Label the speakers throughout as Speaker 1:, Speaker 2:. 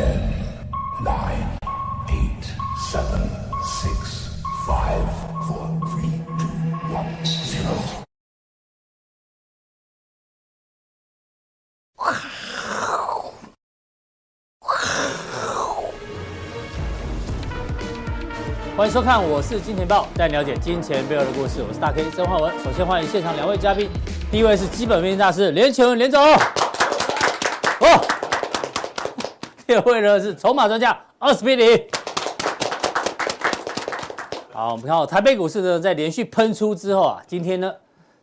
Speaker 1: Ten, nine, eight, seven, six, five, four, three, two, one, zero.
Speaker 2: 欢迎收看，我是金钱爆，带你了解金钱背后的故事。我是大 K 曾焕文。首先欢迎现场两位嘉宾，第一位是基本面大师连干文连总，哦，第二位呢是筹码专家奥斯匹林。好，我们看到台北股市呢在连续喷出之后啊，今天呢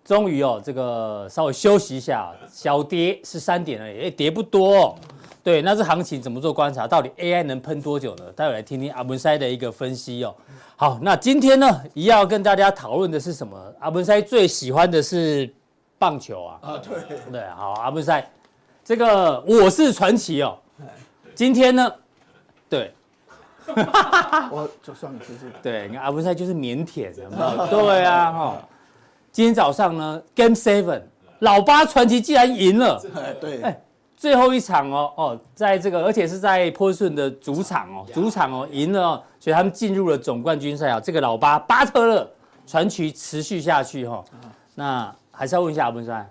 Speaker 2: 终于哦这个稍微休息一下，小跌是三点而已，也跌不多哦。对，那这行情怎么做观察？到底 AI 能喷多久呢？待会来听听阿文塞的一个分析哦。好，那今天呢，一样要跟大家讨论的是什么？阿文塞最喜欢的是棒球啊。啊，对对，好，阿文塞，这个我是传奇哦。今天呢，对，
Speaker 3: 我就算你谢谢。
Speaker 2: 对，你看阿文赛就是腼腆？对啊，哈。今天早上呢，Game Seven，老八传奇竟然赢了。
Speaker 3: 对。
Speaker 2: 最后一场哦哦，在这个而且是在波士顿的主场哦，主场哦赢了哦，所以他们进入了总冠军赛啊。这个老八巴特勒传奇持续下去哈、哦。那还是要问一下阿文赛，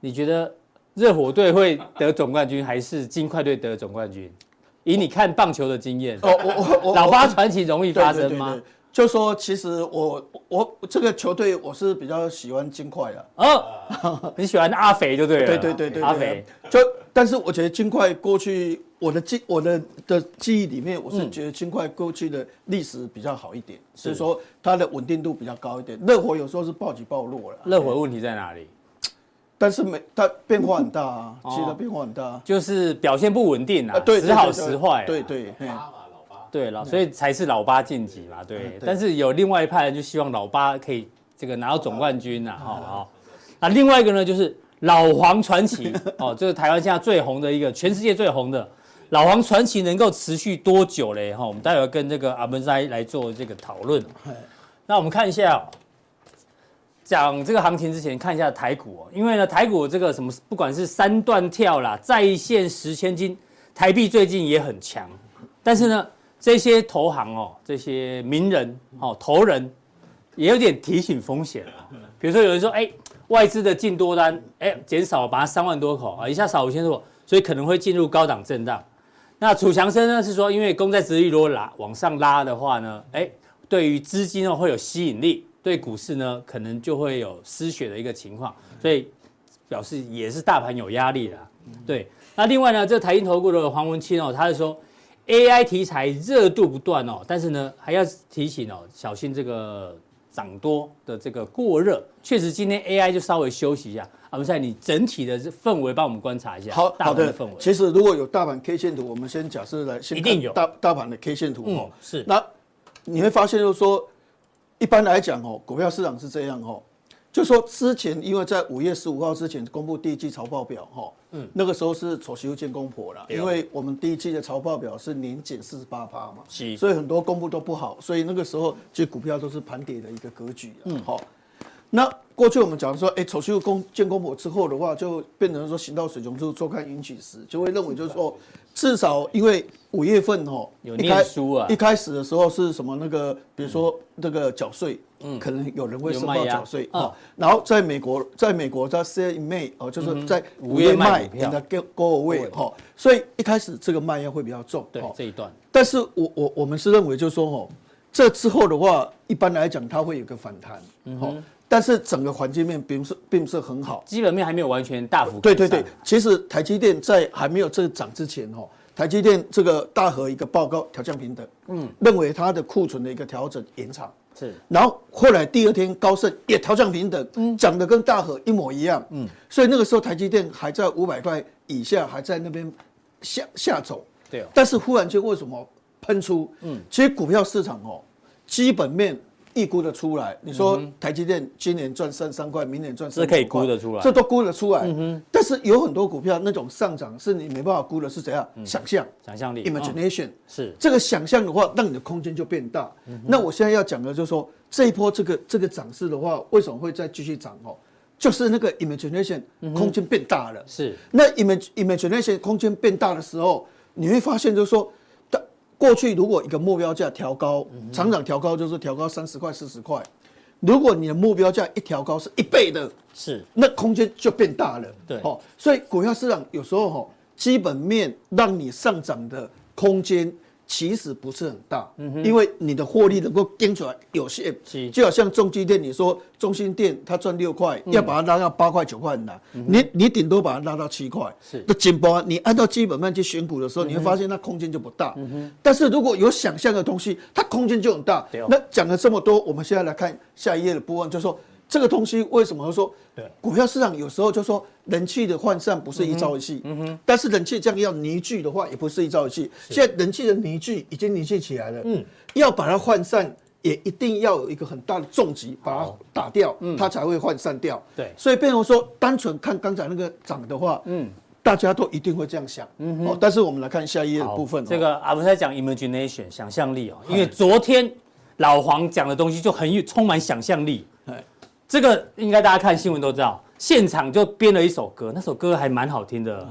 Speaker 2: 你觉得热火队会得总冠军，还是金块队得总冠军？以你看棒球的经验，哦，我我老八传奇容易发生吗？
Speaker 3: 就说其实我我这个球队我是比较喜欢金块的
Speaker 2: 哦，你喜欢阿肥就对了，
Speaker 3: 对对对对，
Speaker 2: 阿肥
Speaker 3: 就但是我觉得金块过去我的记我的的记忆里面，我是觉得金块过去的历史比较好一点，所以说它的稳定度比较高一点。热火有时候是暴起暴落了，
Speaker 2: 热火问题在哪里？
Speaker 3: 但是没它变化很大啊，其实它变化很大，
Speaker 2: 就是表现不稳定啊，时好时坏，
Speaker 3: 对对。
Speaker 2: 对了，所以才是老八晋级嘛，对。但是有另外一派人就希望老八可以这个拿到总冠军呐，好好。那另外一个呢，就是老黄传奇 哦，这个台湾现在最红的一个，全世界最红的老黄传奇能够持续多久嘞？哈，我们待会跟这个阿文塞来做这个讨论。那我们看一下，讲这个行情之前，看一下台股哦，因为呢，台股这个什么，不管是三段跳啦，再现十千金，台币最近也很强，但是呢。这些投行哦，这些名人哦，投人也有点提醒风险啊。比如说有人说，哎，外资的净多单，哎，减少，把它三万多口啊，一下少五千多口，所以可能会进入高档震荡。那楚强生呢是说，因为公债殖利率如果拉往上拉的话呢，哎，对于资金哦会有吸引力，对股市呢可能就会有失血的一个情况，所以表示也是大盘有压力的。对，那另外呢，这个台银投顾的黄文清哦，他是说。AI 题材热度不断哦，但是呢，还要提醒哦，小心这个涨多的这个过热。确实，今天 AI 就稍微休息一下。阿文赛，你整体的氛围帮我们观察一下。
Speaker 3: 好，
Speaker 2: 大盘的氛围。
Speaker 3: 其实如果有大盘 K 线图，我们先假设来先一定有大大盘的 K 线图哦。
Speaker 2: 是。
Speaker 3: 那你会发现，就是说，一般来讲哦，股票市场是这样哦。就说之前，因为在五月十五号之前公布第一季财报表，哈，嗯，那个时候是丑媳妇见公婆了，因为我们第一季的财报表是年减四十八趴嘛，是，所以很多公布都不好，所以那个时候其实股票都是盘跌的一个格局，嗯，好，那过去我们讲说，哎，丑媳妇公见公婆之后的话，就变成说行到水穷处，坐看云起时，就会认为就是说。至少因为五月份哦，
Speaker 2: 有念书啊，
Speaker 3: 一开始的时候是什么那个，比如说那个缴税，嗯，可能有人会收到缴税啊。然后在美国，在美国在 in May 哦，就是在五月卖你的 go away 哈，所以一开始这个卖压会比较重。
Speaker 2: 对这一段，
Speaker 3: 但是我我我们是认为就是说哦，这之后的话，一般来讲它会有个反弹，嗯。但是整个环境面并不是并不是很好，
Speaker 2: 基本面还没有完全大幅。
Speaker 3: 对对对，其实台积电在还没有这个涨之前哈，台积电这个大和一个报告调降平等，嗯，认为它的库存的一个调整延长。是，然后后来第二天高盛也调降平等，嗯，讲的跟大和一模一样，嗯，所以那个时候台积电还在五百块以下，还在那边下下走，对哦，但是忽然间为什么喷出？嗯，其实股票市场哦，基本面。预估得出来，你说台积电今年赚三三块，明年赚四块，
Speaker 2: 可以估得出来，
Speaker 3: 这都估得出来。嗯哼。但是有很多股票那种上涨是你没办法估的，是怎样？想象，
Speaker 2: 想象力
Speaker 3: ，imagination，
Speaker 2: 是
Speaker 3: 这个想象的话，让你的空间就变大。那我现在要讲的就是说，这一波这个这个涨势的话，为什么会再继续涨？哦，就是那个 imagination 空间变大了。
Speaker 2: 是。
Speaker 3: 那 imag imagination 空间变大的时候，你会发现就是说，过去如果一个目标价调高，厂长调高就是调高三十块、四十块。如果你的目标价一调高是一倍的，
Speaker 2: 是
Speaker 3: 那空间就变大了。
Speaker 2: 对，
Speaker 3: 哦，所以股票市场有时候哈，基本面让你上涨的空间。其实不是很大，因为你的获利能够盯出来有限，就好像中基店，你说中心店它赚六块，要把它拉到八块九块很难，你你顶多把它拉到七块，是。的紧绷，你按照基本面去选股的时候，你会发现它空间就不大，但是如果有想象的东西，它空间就很大。那讲了这么多，我们现在来看下一页的部分，就是说。这个东西为什么说？对，股票市场有时候就说人气的涣散不是一朝一夕，嗯哼，但是人气这样要凝聚的话，也不是一朝一夕。现在人气的凝聚已经凝聚起来了，嗯，要把它涣散，也一定要有一个很大的重击把它打掉，嗯，它才会涣散掉。对，所以变成说，单纯看刚才那个涨的话，嗯，大家都一定会这样想，嗯哼。但是我们来看下一页的部分，
Speaker 2: 这个阿文在讲 imagination 想象力哦，因为昨天老黄讲的东西就很有充满想象力。这个应该大家看新闻都知道，现场就编了一首歌，那首歌还蛮好听的。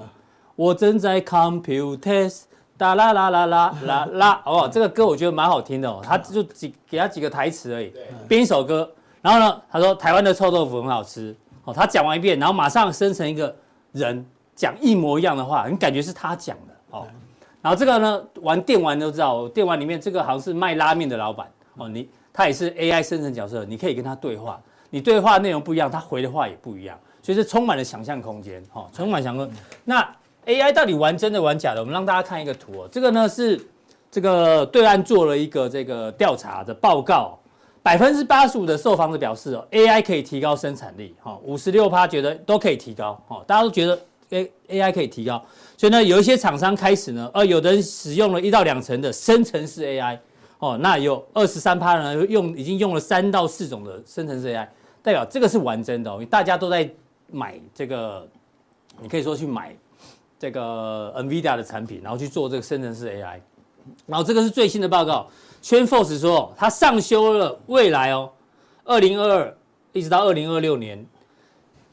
Speaker 2: 我正在 compute，哒啦啦啦啦啦啦，哦，这个歌我觉得蛮好听的哦。他就几给他几个台词而已，编一首歌。然后呢，他说台湾的臭豆腐很好吃。哦，他讲完一遍，然后马上生成一个人讲一模一样的话，你感觉是他讲的哦。然后这个呢，玩电玩都知道，电玩里面这个好像是卖拉面的老板哦，你他也是 AI 生成角色，你可以跟他对话。你对话内容不一样，他回的话也不一样，所以是充满了想象空间，哈，充满想象。那 AI 到底玩真的玩假的？我们让大家看一个图哦，这个呢是这个对岸做了一个这个调查的报告，百分之八十五的受访者表示哦，AI 可以提高生产力，哈，五十六趴觉得都可以提高，哈，大家都觉得 A AI 可以提高，所以呢，有一些厂商开始呢，呃，有的人使用了一到两层的生成式 AI，哦，那有二十三趴呢用已经用了三到四种的生成式 AI。代表这个是完真的哦，因为大家都在买这个，你可以说去买这个 NVIDIA 的产品，然后去做这个生成式 AI。然后这个是最新的报告，TrendForce 说它上修了未来哦，二零二二一直到二零二六年，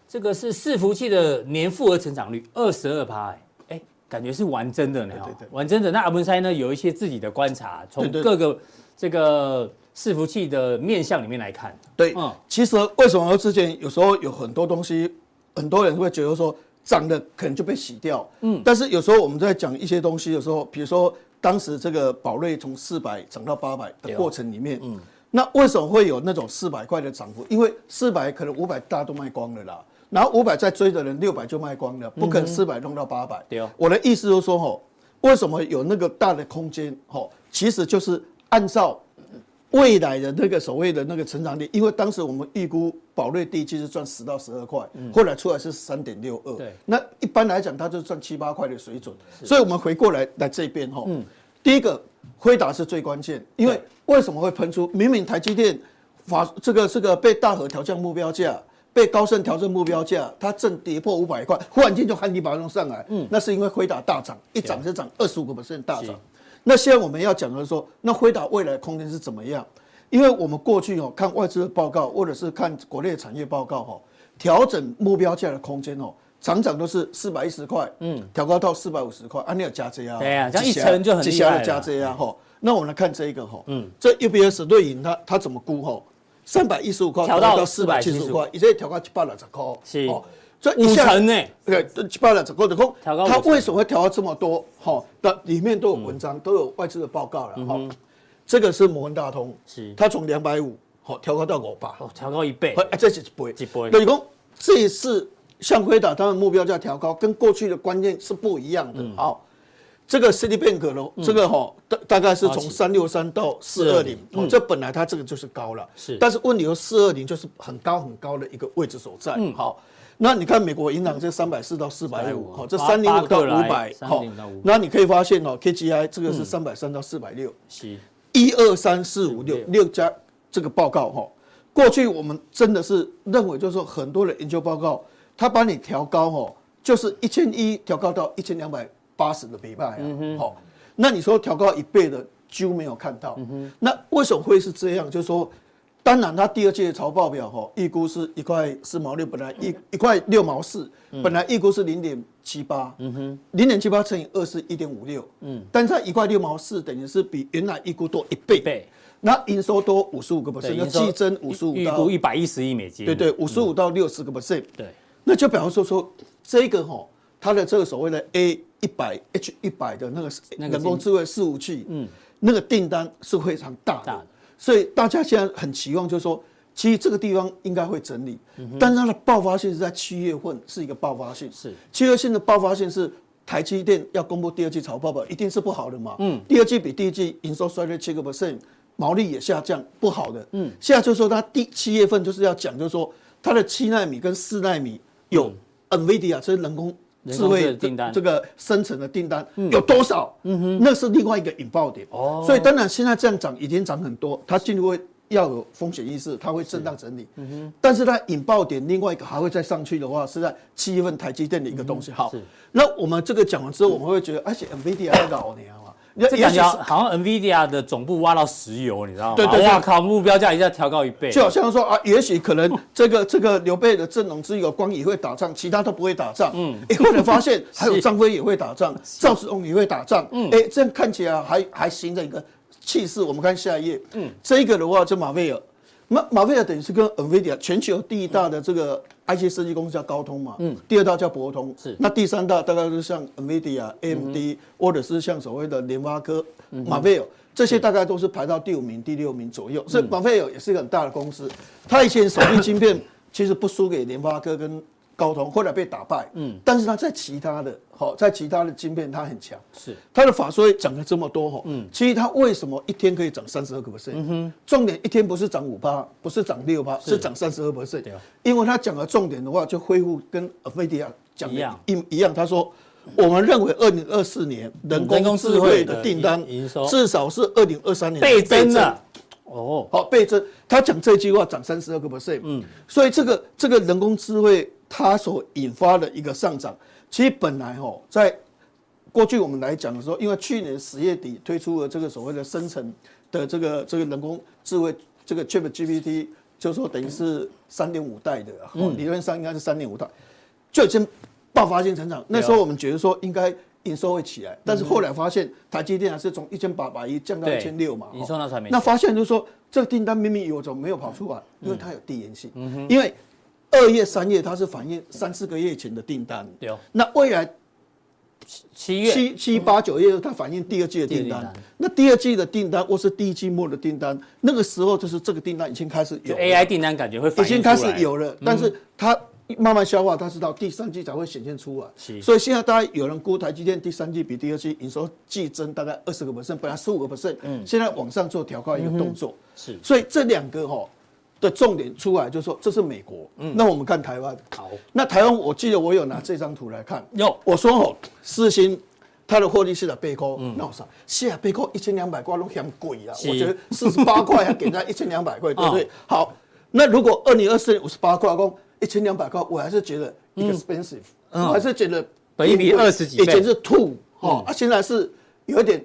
Speaker 2: 这个是伺服器的年复合成长率二十二趴，哎，感觉是完真的呢，对对对，玩真的。那阿文塞呢有一些自己的观察，从各个这个。伺服器的面向里面来看，
Speaker 3: 对，嗯，其实为什么之前有时候有很多东西，很多人会觉得说涨的可能就被洗掉，嗯，但是有时候我们在讲一些东西的时候，比如说当时这个宝瑞从四百涨到八百的过程里面，嗯，那为什么会有那种四百块的涨幅？因为四百可能五百大家都卖光了啦，然后五百再追的人六百就卖光了，不可能四百弄到八百。对，我的意思就是说，吼，为什么有那个大的空间？吼，其实就是按照。未来的那个所谓的那个成长率，因为当时我们预估宝瑞第一季是赚十到十二块，后来出来是三点六二。对，那一般来讲，它就赚七八块的水准。所以，我们回过来来这边哈，第一个辉达是最关键，因为为什么会喷出？明明台积电法这个这个被大和调降目标价，被高盛调整目标价，它正跌破五百块，忽然间就喊你把它弄上来。嗯，那是因为辉达大涨，一涨就涨二十五个 percent 大涨。那现在我们要讲的是说，那辉达未来空间是怎么样？因为我们过去哦看外资的报告，或者是看国内产业报告哦，调整目标价的空间哦，常常都是四百一十块，嗯，调高到四百五十块，啊，你要加这样，
Speaker 2: 对啊，这样一层就很厉害了。
Speaker 3: 加这样哈，那我们来看这一个哈，嗯，这 UBS 瑞银它它怎么估哈？三百一十五块调到四百七十五块，以前调到七百六十块，是哦。
Speaker 2: 这五成呢？
Speaker 3: 对，七八了，整个的空。它为什么会调到这么多？哈，那里面都有文章，都有外资的报告了。哈，这个是摩根大通，是它从两百五好调高到五百，
Speaker 2: 哦，调高一倍。
Speaker 3: 哎，这是几倍？几倍？等于讲这一次向辉达，它的目标价调高，跟过去的观念是不一样的。好，这个 Citibank 呢，这个哈大大概是从三六三到四二零，这本来它这个就是高了，是。但是问题是四二零就是很高很高的一个位置所在。嗯，好。那你看美国银行这三百四到四百五，好，这三零五到五百，好，那你可以发现哦，KGI 这个是三百三到四百六，一二三四五六六。家这个报告哈，过去我们真的是认为就是说很多的研究报告，它把你调高哈，就是一千一调高到一千两百八十的比卖啊，好，那你说调高一倍的几乎没有看到，那为什么会是这样？就是说。当然它第二季的财报表哈，预估是一块四毛六，本来一一块六毛四，本来预估是零点七八，嗯哼，零点七八乘以二是一点五六，嗯，但是它一块六毛四等于是比原来预估多一倍，倍，那营收多五十五个 percent，那季增五十五，
Speaker 2: 预估一百一十亿美金，
Speaker 3: 对对，五十五到六十个 percent，
Speaker 2: 对，
Speaker 3: 那就比方说说这个哈，它的这个所谓的 A 一百 H 一百的那个人工智慧伺服器，嗯，那个订单是非常大的。所以大家现在很期望，就是说，其实这个地方应该会整理，但是它的爆发性是在七月份是一个爆发性，是。七月份的爆发性是台积电要公布第二季财报吧，一定是不好的嘛，嗯，第二季比第一季营收衰退七个 percent，毛利也下降，不好的，嗯，现在就是说它第七月份就是要讲，就是说它的七纳米跟四纳米有 NVIDIA，这是人工。智慧订单这个生成的订单有多少？嗯哼，那是另外一个引爆点。哦，所以当然现在这样涨已经涨很多，它进入会要有风险意识，它会震荡整理。嗯哼，但是它引爆点另外一个还会再上去的话，是在七月份台积电的一个东西。好，那我们这个讲完之后，我们会觉得，而且 NVIDIA 在老年。
Speaker 2: 这感觉好像 NVIDIA 的总部挖到石油，你知道吗？对对，哇靠！目标价一下调高一倍，
Speaker 3: 就好像说啊，也许可能 这个这个刘备的阵容只有关羽会打仗，其他都不会打仗。嗯，哎，后来发现 还有张飞也会打仗，赵子龙也会打仗。嗯，哎，这样看起来还还行的一个气势。我们看下一页，嗯，这个的话就马威尔，马马菲尔等于是跟 NVIDIA 全球第一大的这个 IC 设计公司叫高通嘛，嗯，第二大叫博通，是，那第三大大概是像 NVIDIA、AMD，或者是像所谓的联发科。马菲尔这些大概都是排到第五名、第六名左右，所以马菲尔也是一个很大的公司。他以前手机晶片其实不输给联发科跟高通，后来被打败。嗯，但是他在其他的，好，在其他的晶片他很强。是，他的法说涨了这么多，哈，嗯，其实他为什么一天可以涨三十二个 percent？嗯哼，重点一天不是涨五八，不是涨六八，是。涨三十二 percent。对，因为他讲的重点的话，就恢复跟 NVIDIA 讲的一样。一样，他说。我们认为，二零二四年人工智慧的订单至少是二零二三年
Speaker 2: 倍增的
Speaker 3: 哦，好倍增。他讲这句话涨三十二个 percent，嗯，所以这个这个人工智慧它所引发的一个上涨，其实本来哦，在过去我们来讲的时候，因为去年十月底推出了这个所谓的生成的这个这个人工智慧这个 ChatGPT，就是说等于是三点五代的，理论上应该是三点五代，就已经。爆发性成长，那时候我们觉得说应该营收会起来，但是后来发现台积电还是从一千八百亿降到一千六嘛，
Speaker 2: 营收那才没。
Speaker 3: 那发现就是说这个订单明明有，怎么没有跑出来？因为它有递延性，因为二月、三月它是反映三四个月前的订单，那未来
Speaker 2: 七月、
Speaker 3: 七七八九月它反映第二季的订单，那第二季的订单或是第一季末的订单，那个时候就是这个订单已经开始有
Speaker 2: AI 订单感觉会
Speaker 3: 已经开始有了，但是它。慢慢消化，它是到第三季才会显现出来。所以现在大家有人估台积电第三季比第二季营收季增大概二十个 percent，本来十五个 percent，嗯，现在往上做调高一个动作。是，所以这两个哈的重点出来，就是说这是美国。嗯，那我们看台湾。好，那台湾我记得我有拿这张图来看。有，我说哦，四星它的获利是在背靠，那我说是啊，背靠一千两百块都嫌贵啊，我觉得四十八块还给他一千两百块，对不对？好，那如果二零二四年五十八块，公。一千两百块，我还是觉得 expensive，我还是觉得
Speaker 2: 本益比二十几倍，
Speaker 3: 以前是 two 哦，啊，现在是有一点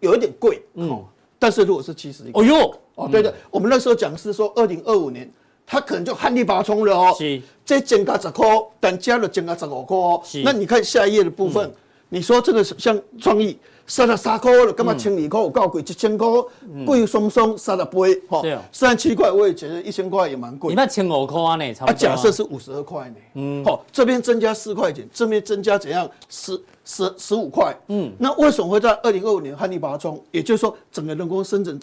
Speaker 3: 有一点贵，嗯，但是如果是七十亿，哦哟，哦，对的，我们那时候讲是说二零二五年，它可能就旱地拔葱了哦，是，这增加十块，但加了增加十五块哦，那你看下一页的部分，你说这个像创意。三十三块了，干嘛千二块？我告诉你，一千块贵松松三十倍，哈，三十七块我也觉得一千块也蛮贵。
Speaker 2: 你那千五块呢？啊，
Speaker 3: 假设是五十二块呢？嗯，好，这边增加四块钱，这边增加怎样？十十十五块。嗯，那为什么会在二零二五年旱地拔葱？也就是说，整个人工生成。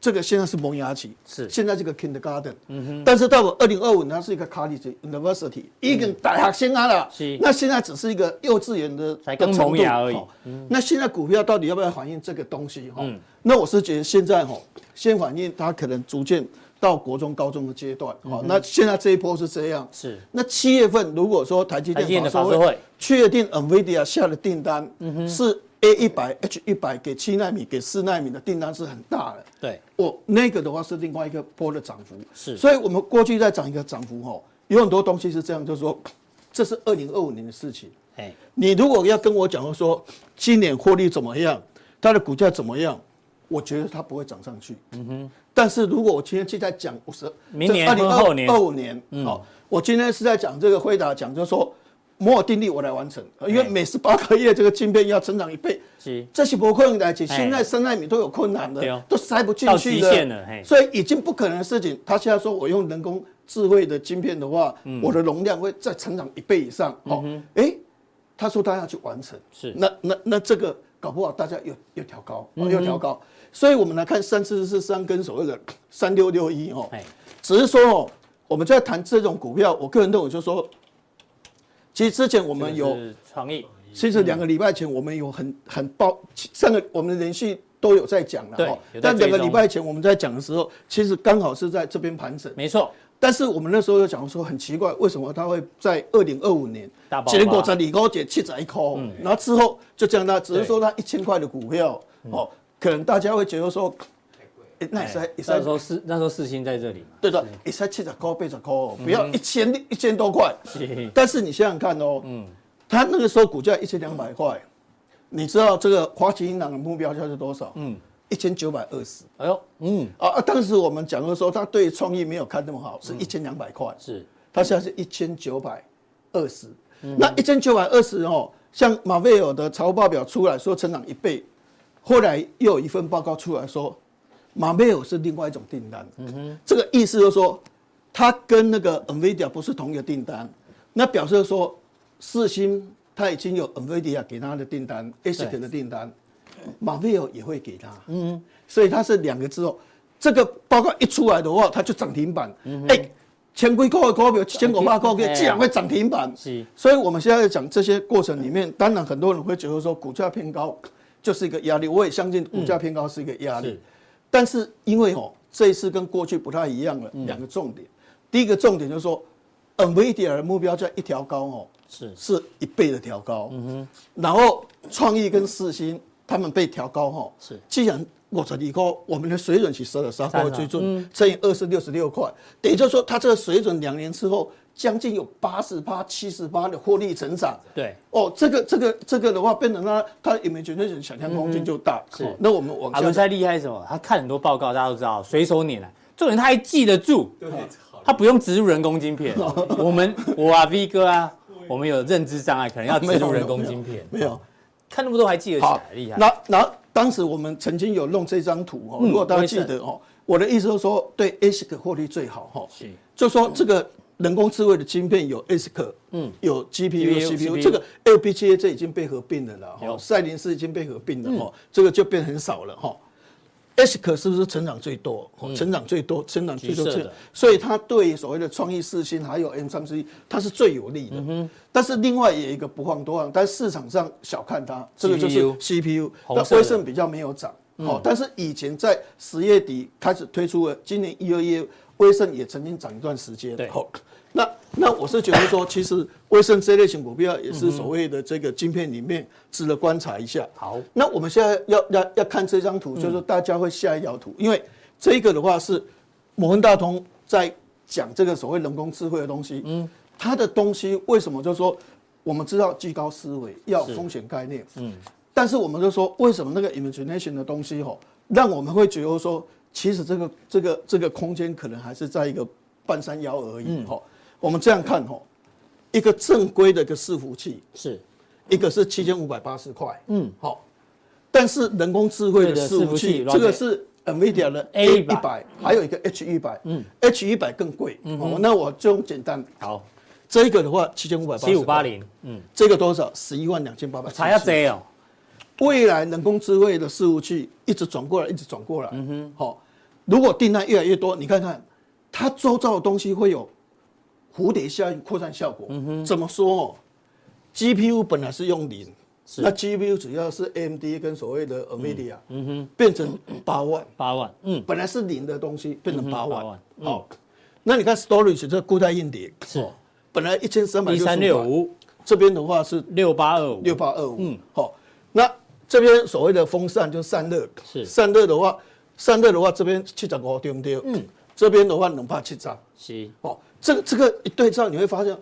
Speaker 3: 这个现在是萌芽期，是。现在这个 kindergarten，嗯哼，但是到了二零二五年，它是一个 college university，一个大学生啊了，是，那现在只是一个幼稚园的
Speaker 2: 才刚萌芽而已。
Speaker 3: 那现在股票到底要不要反映这个东西？哈，那我是觉得现在哈，先反映它可能逐渐到国中、高中的阶段。好，那现在这一波是这样，是。那七月份如果说台积电法说会。确定 NVIDIA 下的订单，嗯哼，是。A 一百 H 一百给七纳米给四纳米的订单是很大的，对，我那个的话是另外一个波的涨幅，是，所以我们过去在涨一个涨幅吼，有很多东西是这样，就是说这是二零二五年的事情，你如果要跟我讲说今年获利怎么样，它的股价怎么样，我觉得它不会涨上去。嗯哼。但是如果我今天就在讲五十，
Speaker 2: 明年
Speaker 3: 二零二五年，好，我今天是在讲这个回答讲，就是说摩尔定律我来完成，因为每十八个月这个晶片要成长一倍，
Speaker 2: 是，
Speaker 3: 这是不可能的，现在三奈米都有困难的，都塞不进去
Speaker 2: 的，
Speaker 3: 所以已经不可能的事情。他现在说我用人工智慧的晶片的话，我的容量会再成长一倍以上，哦，哎，他说他要去完成，
Speaker 2: 是，
Speaker 3: 那那那这个搞不好大家又又调高，又调高。所以，我们来看三四四三跟所谓的三六六一哦，只是说哦，我们在谈这种股票，我个人认为就是说，其实之前我们有
Speaker 2: 创意，
Speaker 3: 其实两个礼拜前我们有很很爆，上个我们连续都有在讲了哦，但两个礼拜前我们在讲的时候，其实刚好是在这边盘整，
Speaker 2: 没错。
Speaker 3: 但是我们那时候又讲说很奇怪，为什么它会在二零二五年，结果在李高姐七十一块，然后之后就这样，它只是说它一千块的股票哦。可能大家会觉得说，
Speaker 2: 那时那时候四那时候四星在这里
Speaker 3: 嘛，对的，一三七十块八十块，不要一千一千多块。但是你想想看哦，嗯，他那个时候股价一千两百块，你知道这个花旗银行的目标价是多少？嗯，一千九百二十。哎呦，嗯啊，当时我们讲的时候，他对创意没有看那么好，是一千两百块。
Speaker 2: 是，
Speaker 3: 他现在是一千九百二十。那一千九百二十哦，像马菲尔的财务报表出来说成长一倍。后来又有一份报告出来说，马梅尔是另外一种订单。嗯哼，这个意思就是说，它跟那个 NVIDIA 不是同一个订单，那表示说，四星它已经有 NVIDIA 给它的订单，ASIC 的订单，马梅尔也会给它。嗯，所以它是两个之后，这个报告一出来的话，它就涨停板。嗯哎，千规股的股票，千股八股票，竟然会涨停板。是，所以我们现在在讲这些过程里面，当然很多人会觉得说，股价偏高。就是一个压力，我也相信股价偏高是一个压力，但是因为哦，这一次跟过去不太一样了，两个重点，嗯、第一个重点就是说，NVIDIA 的目标价一调高哦，是。是一倍的调高，嗯哼，然后创意跟四星他们被调高哦，是，既然我这里说我们的水准是十二三块水准，乘以二十六十六块，等于就是说它这个水准两年之后。将近有八十八、七十八的获利成长。
Speaker 2: 对，
Speaker 3: 哦，这个、这个、这个的话，变成它它里面绝对是想象空间就大。是，那我们往下。
Speaker 2: 阿伦赛厉害什么？他看很多报告，大家都知道，随手拈来。重点他还记得住，他不用植入人工晶片。我们我啊 V 哥啊，我们有认知障碍，可能要植入人工晶片。
Speaker 3: 没有，
Speaker 2: 看那么多还记得起来，厉害。
Speaker 3: 那那当时我们曾经有弄这张图哦，如果大家记得哦，我的意思是说，对 ASIC 获利最好哈。是，就说这个。人工智慧的晶片有 ASIC，嗯，有 GPU、CPU，这个 LPGA 这已经被合并了啦，哈，赛灵思已经被合并了，哈，这个就变很少了，哈。ASIC 是不是成长最多？成长最多，成长最多，所以它对所谓的创意四星还有 M 三十一，它是最有利的。但是另外也有一个不遑多让，但市场上小看它，这个就是 CPU，那威盛比较没有涨，好，但是以前在十月底开始推出了，今年一二月威盛也曾经涨一段时间，对。那那我是觉得说，其实威盛这类型股票也是所谓的这个晶片里面值得观察一下。好，那我们现在要要要看这张图，就是大家会下一条图，因为这个的话是摩根大通在讲这个所谓人工智慧的东西。嗯，它的东西为什么就是说我们知道居高思维要风险概念。嗯，但是我们就说为什么那个 imagination 的东西吼，让我们会觉得说，其实这个这个这个空间可能还是在一个半山腰而已。吼。我们这样看吼，一个正规的一个伺服器是，一个是七千五百八十块，嗯，好，但是人工智慧的伺服器，这个是 NVIDIA 的 A 一百，还有一个 H 一百，嗯，H 一百更贵，嗯，那我就用简单，好，这个的话七千五百八十，七五八零，嗯，这个多少？十一万两千八百，
Speaker 2: 才要这哦，
Speaker 3: 未来人工智慧的伺服器一直转过来，一直转过来，嗯哼，好，如果订单越来越多，你看看它周遭的东西会有。蝴蝶效应扩散效果，嗯哼，怎么说哦？GPU 本来是用零，那 GPU 主要是 AMD 跟所谓的 NVIDIA，嗯哼，变成八万，八万，嗯，本来是零的东西变成八万，好，那你看 Storage 这固态硬碟是，本来一千三百六十五，这边的话是
Speaker 2: 六八二五，
Speaker 3: 六八二五，嗯，好，那这边所谓的风扇就散热，是。散热的话，散热的话这边七十五对不对？嗯，这边的话能怕七张，是，哦。这个这个一对照，你会发现，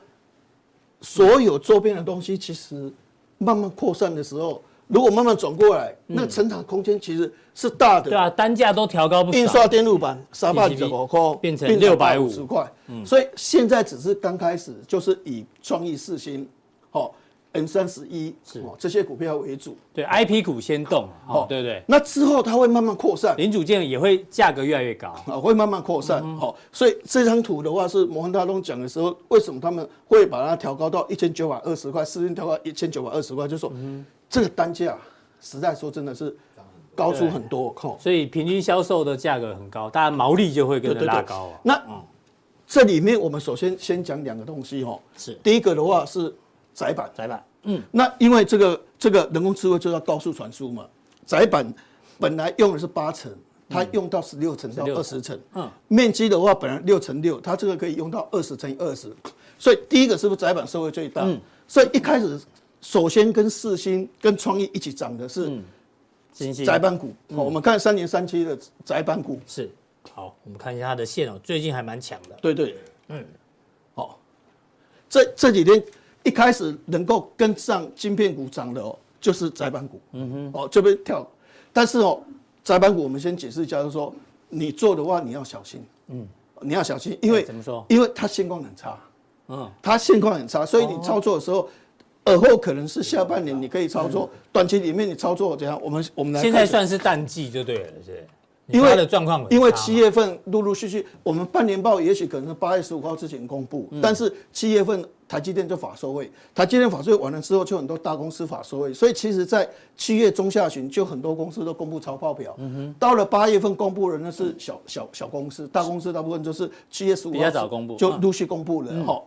Speaker 3: 所有周边的东西其实慢慢扩散的时候，如果慢慢转过来，那成长空间其实是大的。
Speaker 2: 对啊，单价都调高不少。
Speaker 3: 印刷电路板三百九十块
Speaker 2: 变成六百五十
Speaker 3: 块，所以现在只是刚开始，就是以创意四星，好。M 三十一是这些股票为主，
Speaker 2: 对 IP 股先动，哦，对对。
Speaker 3: 那之后它会慢慢扩散，
Speaker 2: 零组件也会价格越来越高，
Speaker 3: 啊，会慢慢扩散，好。所以这张图的话是摩根大通讲的时候，为什么他们会把它调高到一千九百二十块，四千调到一千九百二十块，就是说这个单价实在说真的是高出很多，
Speaker 2: 所以平均销售的价格很高，当然毛利就会跟着拉高。
Speaker 3: 那这里面我们首先先讲两个东西哦，是第一个的话是。载板，
Speaker 2: 窄板，嗯，
Speaker 3: 那因为这个这个人工智慧就要高速传输嘛，窄板本来用的是八层，它用到十六层到二十层，嗯，面积的话本来六乘六，它这个可以用到二十乘以二十，所以第一个是不是窄板收益最大？嗯，所以一开始首先跟四星跟创意一起涨的是窄板股，好，我们看三年三期的窄板股。
Speaker 2: 是，好，我们看一下它的线哦，最近还蛮强的，
Speaker 3: 对对，嗯，好，这这几天。一开始能够跟上晶片股涨的哦，就是窄板股，嗯哼，哦这边跳，但是哦，窄板股我们先解释一下，就是说你做的话你要小心，嗯，你要小心，因为怎么说？因为它现况很差，嗯，它现况很差，所以你操作的时候，耳后可能是下半年你可以操作，短期里面你操作怎样？我们我们来
Speaker 2: 现在算是淡季就对了，是。因为的状况，
Speaker 3: 因为七月份陆陆续续，我们半年报也许可能是八月十五号之前公布，但是七月份台积电就法收会，台积电法收会完了之后，就很多大公司法收会，所以其实，在七月中下旬，就很多公司都公布财报表。到了八月份公布的那是小小小公司，大公司大部分就是七月十五号比较早公布，就陆续公布了哈。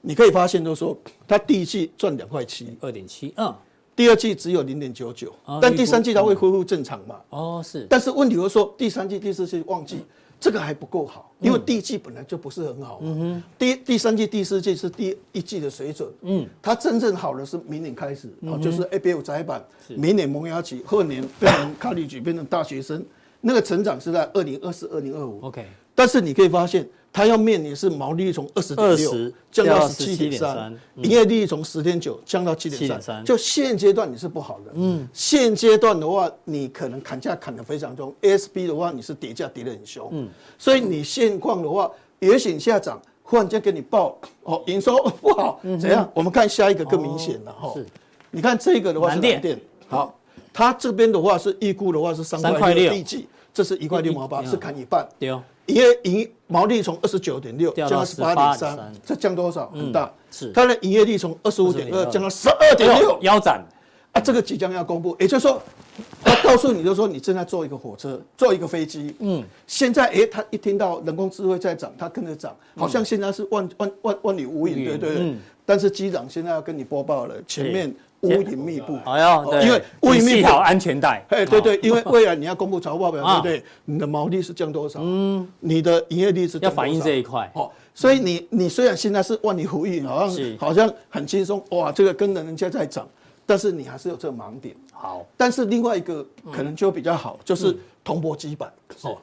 Speaker 3: 你可以发现，就是说它第一季赚两块七，
Speaker 2: 二点七，嗯。
Speaker 3: 第二季只有零点九九，但第三季它会恢复正常嘛？
Speaker 2: 哦，是。
Speaker 3: 但是问题是说，第三季、第四季旺季，这个还不够好，因为第一季本来就不是很好。嗯哼。第第三季、第四季是第一季的水准。嗯。它真正好的是明年开始，哦，就是 ABF 载板，明年萌芽期，后年变成卡里举，变成大学生，那个成长是在二零二四、二零二五。OK。但是你可以发现。它要面临是毛利率从二十点六降到十七点三，营业利率从十点九降到七点三，就现阶段你是不好的。嗯，现阶段的话，你可能砍价砍得非常重，ASP 的话你是跌价跌得很凶。嗯，所以你现况的话，也许下涨，忽然间给你报哦，营收 不好，怎样？我们看下一个更明显了哈。是，你看这个的话是南电，好，它这边的话是预估的话是三块六，第一季这是一块六毛八，是砍一半。对哦。营业营毛利从二十九点六降到十八点三，这降多少？很大。是它的营业利从二十五点二降到十二点六，腰斩啊！这个即将要公布，也就是说，他告诉你，就是说你正在坐一个火车，坐一个飞机。嗯。现在，哎，他一听到人工智慧在涨，他跟着涨，好像现在是万万万万里无云，对对对。但是机长现在要跟你播报了，前面。乌云密布，
Speaker 2: 哎呦，
Speaker 3: 因为乌云密布，
Speaker 2: 安全带，
Speaker 3: 哎，对对，因为未来你要公布财务报表，对不对？你的毛利是降多少？嗯，你的营业利是
Speaker 2: 要反映这一块。
Speaker 3: 哦，所以你你虽然现在是万里无云，好像好像很轻松，哇，这个跟着人家在涨，但是你还是有这个盲点。好，但是另外一个可能就比较好，就是铜箔基板。哦，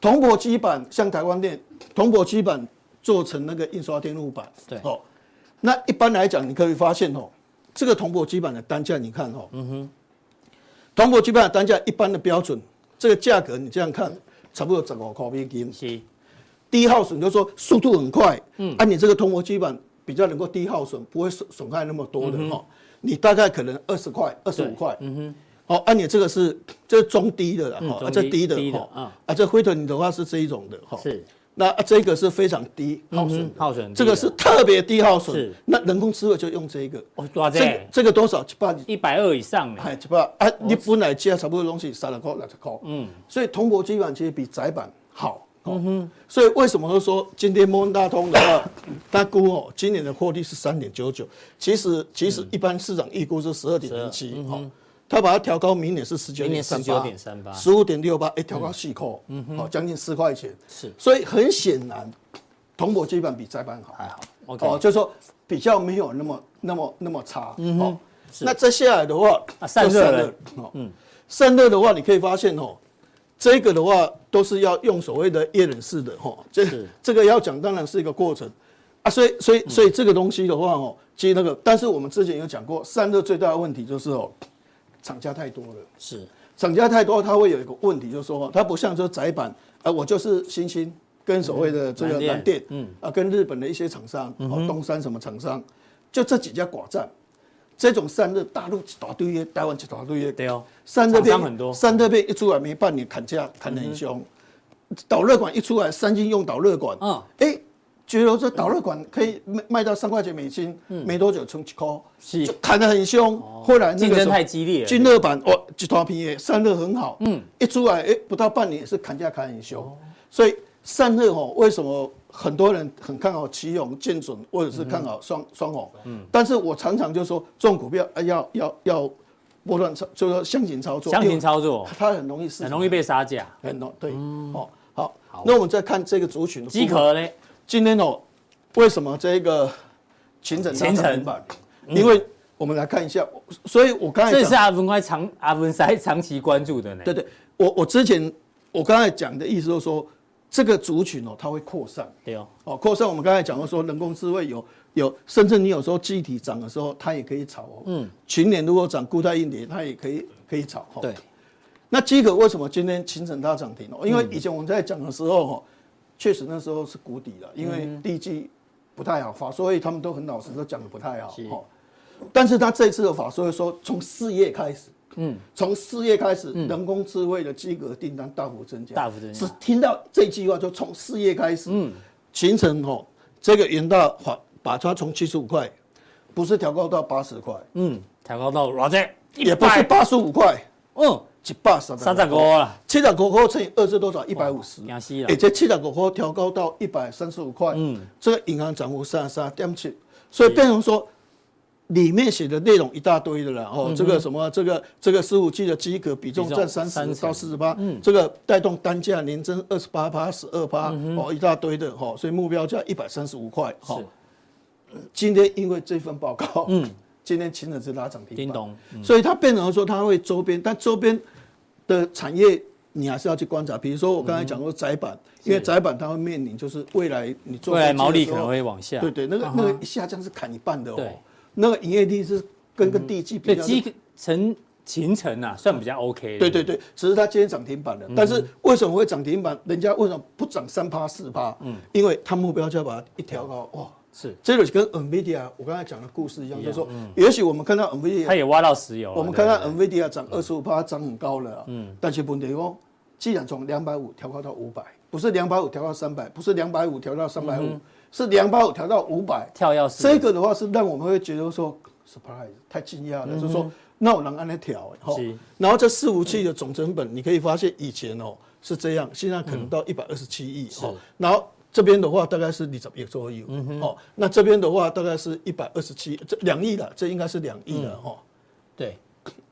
Speaker 3: 铜箔基板像台湾电，铜箔基板做成那个印刷电路板。对，哦，那一般来讲，你可以发现哦。这个铜箔基板的单价，你看哈，嗯哼，铜箔基板的单价一般的标准，这个价格你这样看，差不多十五块美金。是，低耗损就是说速度很快，嗯，按、啊、你这个铜箔基板比较能够低耗损，不会损损害那么多的哈、嗯，你大概可能二十块、二十五块，嗯哼，好，按、啊、你这个是这是中低的了哈，嗯、啊，这低的哈，啊，啊，这灰头你的话是这一种的哈，是。那这个是非常低耗损，耗损，这个是特别低耗损。是，那人工智慧就用这个。这这个多少？七八？
Speaker 2: 一百二以上。
Speaker 3: 哎，七八啊！你本来加差不多东西三十块、六十块。嗯。所以铜箔基板其实比窄板好。嗯哼。所以为什么会说今天摩根大通的话，他估哦，今年的获利是三点九九。其实其实一般市场预估是十二点零七。嗯他把它调高，明年是十九点三八，十五点六八，哎，调高四扣，嗯哼，将近四块钱，是，所以很显然，铜箔基板比载板好，还好哦，就是说比较没有那么那么那么差，嗯哼，那接下来的话，散热，哦，嗯，散热的话，你可以发现哦，这个的话都是要用所谓的液冷式的，哈，这这个要讲当然是一个过程，啊，所以所以所以这个东西的话，哦，其实那个，但是我们之前有讲过，散热最大的问题就是哦。厂家太多了。
Speaker 2: 是，
Speaker 3: 厂家太多，它会有一个问题，就是说它不像说窄板，啊，我就是新兴跟所谓的这个南电，嗯，啊，跟日本的一些厂商，哦，东山什么厂商，就这几家寡占。这种散热，大陆一大堆的，台湾一大堆。的，
Speaker 2: 对哦，
Speaker 3: 散热片很多，散热片一出来没半年砍价砍得很凶，导热管一出来，三星用导热管，嗯，哎。觉得这导热管可以卖卖到三块钱美金，没多久成几块，就砍得很凶。后来那个竞争
Speaker 2: 太激烈，
Speaker 3: 均热板哦，集团品也散热很好，嗯，一出来哎，不到半年是砍价砍很凶。所以散热哦，为什么很多人很看好奇勇、建准，或者是看好双双红？嗯，但是我常常就说，这种股票要要要波段操，就是说箱型操作，
Speaker 2: 箱型操作，
Speaker 3: 它很容易
Speaker 2: 很容易被杀价，
Speaker 3: 很容对，哦好，那我们再看这个族群的
Speaker 2: 机壳呢？
Speaker 3: 今天哦，为什么这个勤诚拉涨停板？因为我们来看一下，所以我刚才
Speaker 2: 这是阿文在长阿文塞长期关注的呢。
Speaker 3: 对对，我我之前我刚才讲的意思就是说，这个族群哦，它会扩散。
Speaker 2: 对哦，
Speaker 3: 哦扩散。我们刚才讲过说，人工智慧有有，甚至你有时候记忆体涨的时候，它也可以炒哦。嗯。群联如果涨固态硬碟，它也可以可以炒。
Speaker 2: 对。
Speaker 3: 那基可为什么今天勤诚拉涨停哦？因为以前我们在讲的时候哈。确实那时候是谷底了，因为第一季不太好发，所以他们都很老实，都讲的不太好。但是他这次的法说说，从四月开始，嗯，从四月开始，人工智慧的机格订单大幅增加，
Speaker 2: 大幅增加。
Speaker 3: 只听到这句话，就从四月开始，嗯，形成哦，这个元大把把它从七十五块，不是调高到八十块，嗯，
Speaker 2: 调高到多少？
Speaker 3: 也不是八十五块，嗯。七百三
Speaker 2: 三十五了，
Speaker 3: 七十五块乘以二是多少？一百五十。而且七十五块调高到一百三十五块，嗯，这个银行涨幅三十三点七，所以变成说里面写的内容一大堆的了。哦，这个什么，这个这个十五 G 的机壳比重占三十到四十八，嗯，这个带动单价年增二十八趴、十二趴，哦，一大堆的哈，所以目标价一百三十五块。哈，今天因为这份报告，嗯。今天勤诚是拉涨停板，所以它变成说它会周边，但周边的产业你还是要去观察。比如说我刚才讲过窄板，因为窄板它会面临就是未来你做
Speaker 2: 未来毛利可能会往下，
Speaker 3: 对对，那个那个一下降是砍一半的哦。那个营业利是跟个第一季比较，
Speaker 2: 基成勤诚啊算比较 OK。
Speaker 3: 对对对，只是它今天涨停板了，但是为什么会涨停板？人家为什么不涨三趴四趴？嗯，因为它目标就要把它一调高哇。是，这个跟 NVIDIA 我刚才讲的故事一样，就是说，也许我们看到 NVIDIA
Speaker 2: 它也挖到石油，
Speaker 3: 我们看到 NVIDIA 涨二十五趴，涨很高了，嗯，但是问题哦，既然从两百五调高到五百，不是两百五调到三百，不是两百五调到三百五，是两百五调到五百，
Speaker 2: 跳跃式，
Speaker 3: 这个的话是让我们会觉得说 surprise 太惊讶了，就是说那我能按那调，然后这伺服器的总成本你可以发现以前哦是这样，现在可能到一百二十七亿，然后。这边的话大概是你怎么也做有，哦，那这边的话大概是一百二十七，这两亿了，这应该是两亿了哈。
Speaker 2: 对，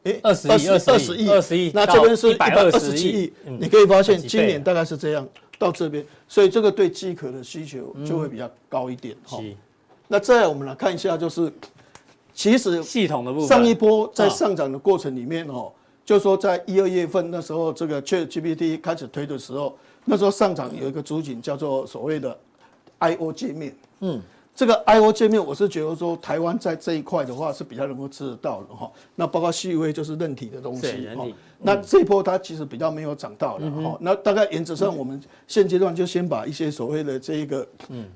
Speaker 2: 哎，二十亿，二十亿，二十亿，
Speaker 3: 那这边是一百二十七亿，你可以发现今年大概是这样到这边，所以这个对机壳的需求就会比较高一点哈。那再来我们来看一下，就是其实
Speaker 2: 系统的部分，
Speaker 3: 上一波在上涨的过程里面哦，就是说在一二月份那时候，这个 ChatGPT 开始推的时候。那时候上涨有一个主景叫做所谓的 I/O 界面，嗯，这个 I/O 界面，我是觉得说台湾在这一块的话是比较能够吃得到的哈。那包括细微就是韧体的东西，哈。那这一波它其实比较没有涨到的哈。那大概原则上我们现阶段就先把一些所谓的这一个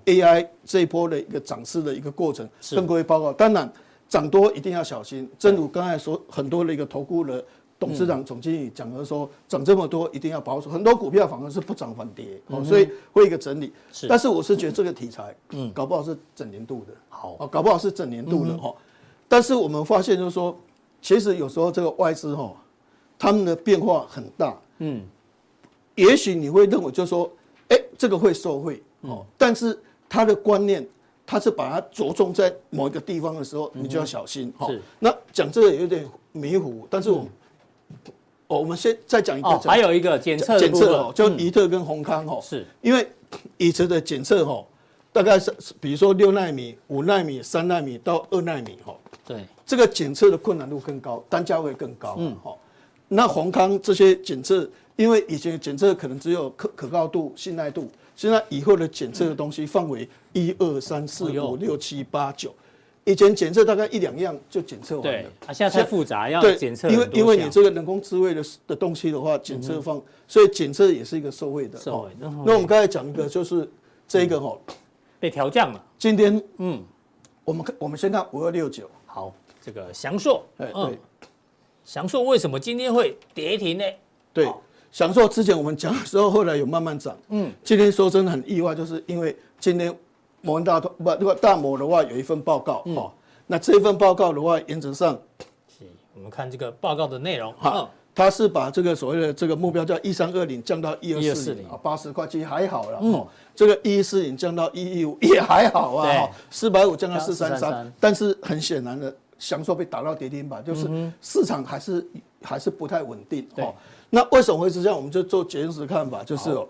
Speaker 3: AI 这一波的一个涨势的一个过程跟各位报告。当然涨多一定要小心，正如刚才说很多的一个投顾的。董事长、总经理讲的说，涨这么多一定要保守，很多股票反而是不涨反跌，哦，所以会一个整理。是，但是我是觉得这个题材，嗯，搞不好是整年度的，好，哦，搞不好是整年度的哈。但是我们发现就是说，其实有时候这个外资哈，他们的变化很大，嗯，也许你会认为就是说，哎，这个会受惠，哦，但是他的观念，他是把它着重在某一个地方的时候，你就要小心，哈。那讲这个有点迷糊，但是我。哦，我们先再讲一个，
Speaker 2: 还有一个检测检测哦，
Speaker 3: 就宜特跟宏康哦，是。因为以前的检测哦，大概是比如说六纳米、五纳米、三纳米到二纳米哈，对，这个检测的困难度更高，单价会更高，嗯，好，那宏康这些检测，因为以前检测可能只有可可靠度、信赖度，现在以后的检测的东西范围一二三四五六七八九。以前检测大概一两样就检测完
Speaker 2: 对
Speaker 3: 了，，
Speaker 2: 啊，现在太复杂，要
Speaker 3: 对
Speaker 2: 检测
Speaker 3: 因为因为你
Speaker 2: 这
Speaker 3: 这个人工智慧的的东西的话，检测方，所以检测也是一个受惠的。
Speaker 2: 受
Speaker 3: 那我们刚才讲一个就是这个哈，
Speaker 2: 被调降了，
Speaker 3: 今天
Speaker 2: 嗯，
Speaker 3: 我们看我们先看五二六九，
Speaker 2: 好，这个祥硕，
Speaker 3: 哎
Speaker 2: 嗯。
Speaker 3: 对，
Speaker 2: 祥硕为什么今天会跌停呢？
Speaker 3: 对，翔硕之前我们讲的时候，后来有慢慢涨。嗯，今天说真的很意外，就是因为今天摩根大通不，如果大摩的话有一份报告哦，那这份报告的话，原则上
Speaker 2: 我们看这个报告的内容，
Speaker 3: 哈
Speaker 2: 嗯，
Speaker 3: 它是把这个所谓的这个目标叫一三二零降到一二四
Speaker 2: 1240
Speaker 3: 零。啊，八十块其实还好了哦。这个一四零降到一一五也还好啊，四百五降到四三
Speaker 2: 433
Speaker 3: 三，但是很显然的，享受被打到跌停板，就是市场还是还是不太稳定哦。那为什么会是这样？我们就做结论式看法，就是哦，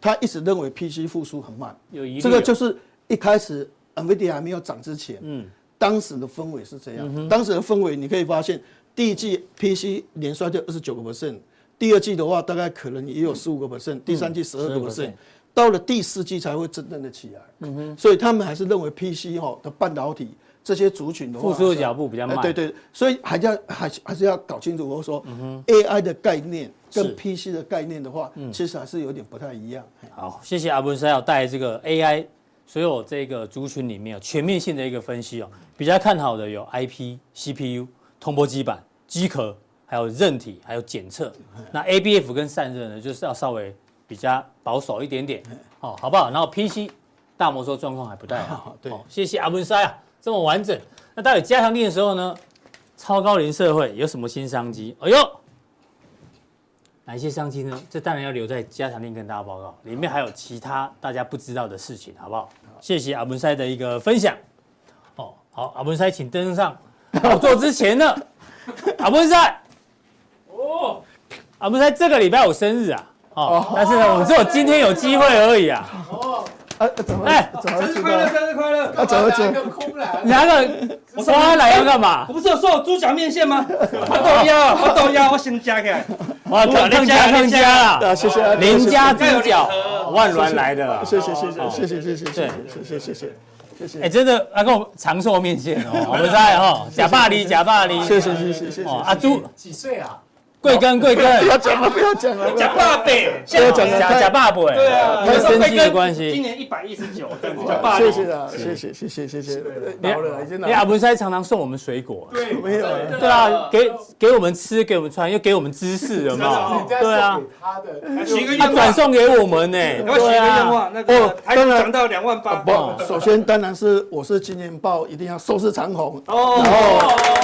Speaker 3: 他一直认为 PC 复苏很慢，
Speaker 2: 有疑
Speaker 3: 这个就是一开始 NVIDIA 还没有涨之前，嗯，当时的氛围是这样。当时的氛围你可以发现，第一季 PC 年衰退二十九个 percent，第二季的话大概可能也有十五个 percent，第三季十二个 percent，到了第四季才会真正的起来。嗯哼，所以他们还是认为 PC 哈的半导体这些族群的话，
Speaker 2: 复苏的脚步比较慢。
Speaker 3: 哎对对，所以还要还还是要搞清楚，我说 AI 的概念跟 PC 的概念的话，其实还是有点不太一样。
Speaker 2: 好，谢谢阿文塞要带来这个 AI 所有这个族群里面有全面性的一个分析哦。比较看好的有 IP、CPU、通波基板、机壳，还有韧体，还有检测。那 ABF 跟散热呢，就是要稍微比较保守一点点，哦，好不好？然后 PC 大摩说状况还不太好，
Speaker 3: 对
Speaker 2: 哦谢谢阿文塞啊，这么完整。那到底加强力的时候呢，超高龄社会有什么新商机？哎呦！哪一些商机呢？这当然要留在加强店跟大家报告，里面还有其他大家不知道的事情，好不好？谢谢阿文塞的一个分享。哦，好，阿文塞请登上 我做之前呢，阿文塞，哦，阿文塞这个礼拜我生日啊，哦，但是呢，我们只有今天有机会而已啊。
Speaker 3: 啊，怎么
Speaker 2: 哎
Speaker 3: 怎么知
Speaker 4: 生日快
Speaker 3: 乐，
Speaker 4: 生日快乐！
Speaker 3: 啊，怎
Speaker 1: 么
Speaker 2: 你拿个花来要干嘛
Speaker 4: 我？不是有说有猪脚面线吗？我豆腰，我豆腰，我先加起来。
Speaker 2: 哇，更更加更加
Speaker 3: 啊，
Speaker 2: 啦，
Speaker 3: 谢谢啊，
Speaker 2: 邻家猪
Speaker 4: 脚
Speaker 2: 万峦来的啊。
Speaker 3: 谢谢谢谢谢谢谢谢谢谢谢谢谢谢谢
Speaker 2: 哎，
Speaker 3: 谢
Speaker 2: 真的，阿公长寿面线哦，我们在哈，假巴黎，假巴黎，
Speaker 3: 谢谢谢谢谢谢。
Speaker 2: 哦，阿朱，
Speaker 1: 几岁啊？
Speaker 2: 贵庚贵
Speaker 3: 不要
Speaker 2: 庚，
Speaker 3: 讲了，不要讲了，
Speaker 4: 假爸北，
Speaker 3: 不要讲了，
Speaker 2: 假爸爸，
Speaker 4: 对啊，
Speaker 2: 因为生机的关
Speaker 4: 今。年一百一十九，假爸
Speaker 3: 谢谢啊，谢谢谢谢谢谢，老了已经老
Speaker 2: 因为阿，文塞常常送我们水果，
Speaker 1: 对，
Speaker 3: 没有啊
Speaker 2: 对啊，给给我们吃，给我们穿，又给我们知识，有没有？对啊
Speaker 1: 送，给他的，
Speaker 4: 许一个
Speaker 2: 他
Speaker 4: 转
Speaker 2: 送给我们呢，
Speaker 4: 我许一个愿望，那个
Speaker 3: 哦当然
Speaker 4: 涨到两万八。
Speaker 3: 不，首先当然是我是今年报，一定要收视长虹。
Speaker 4: 哦，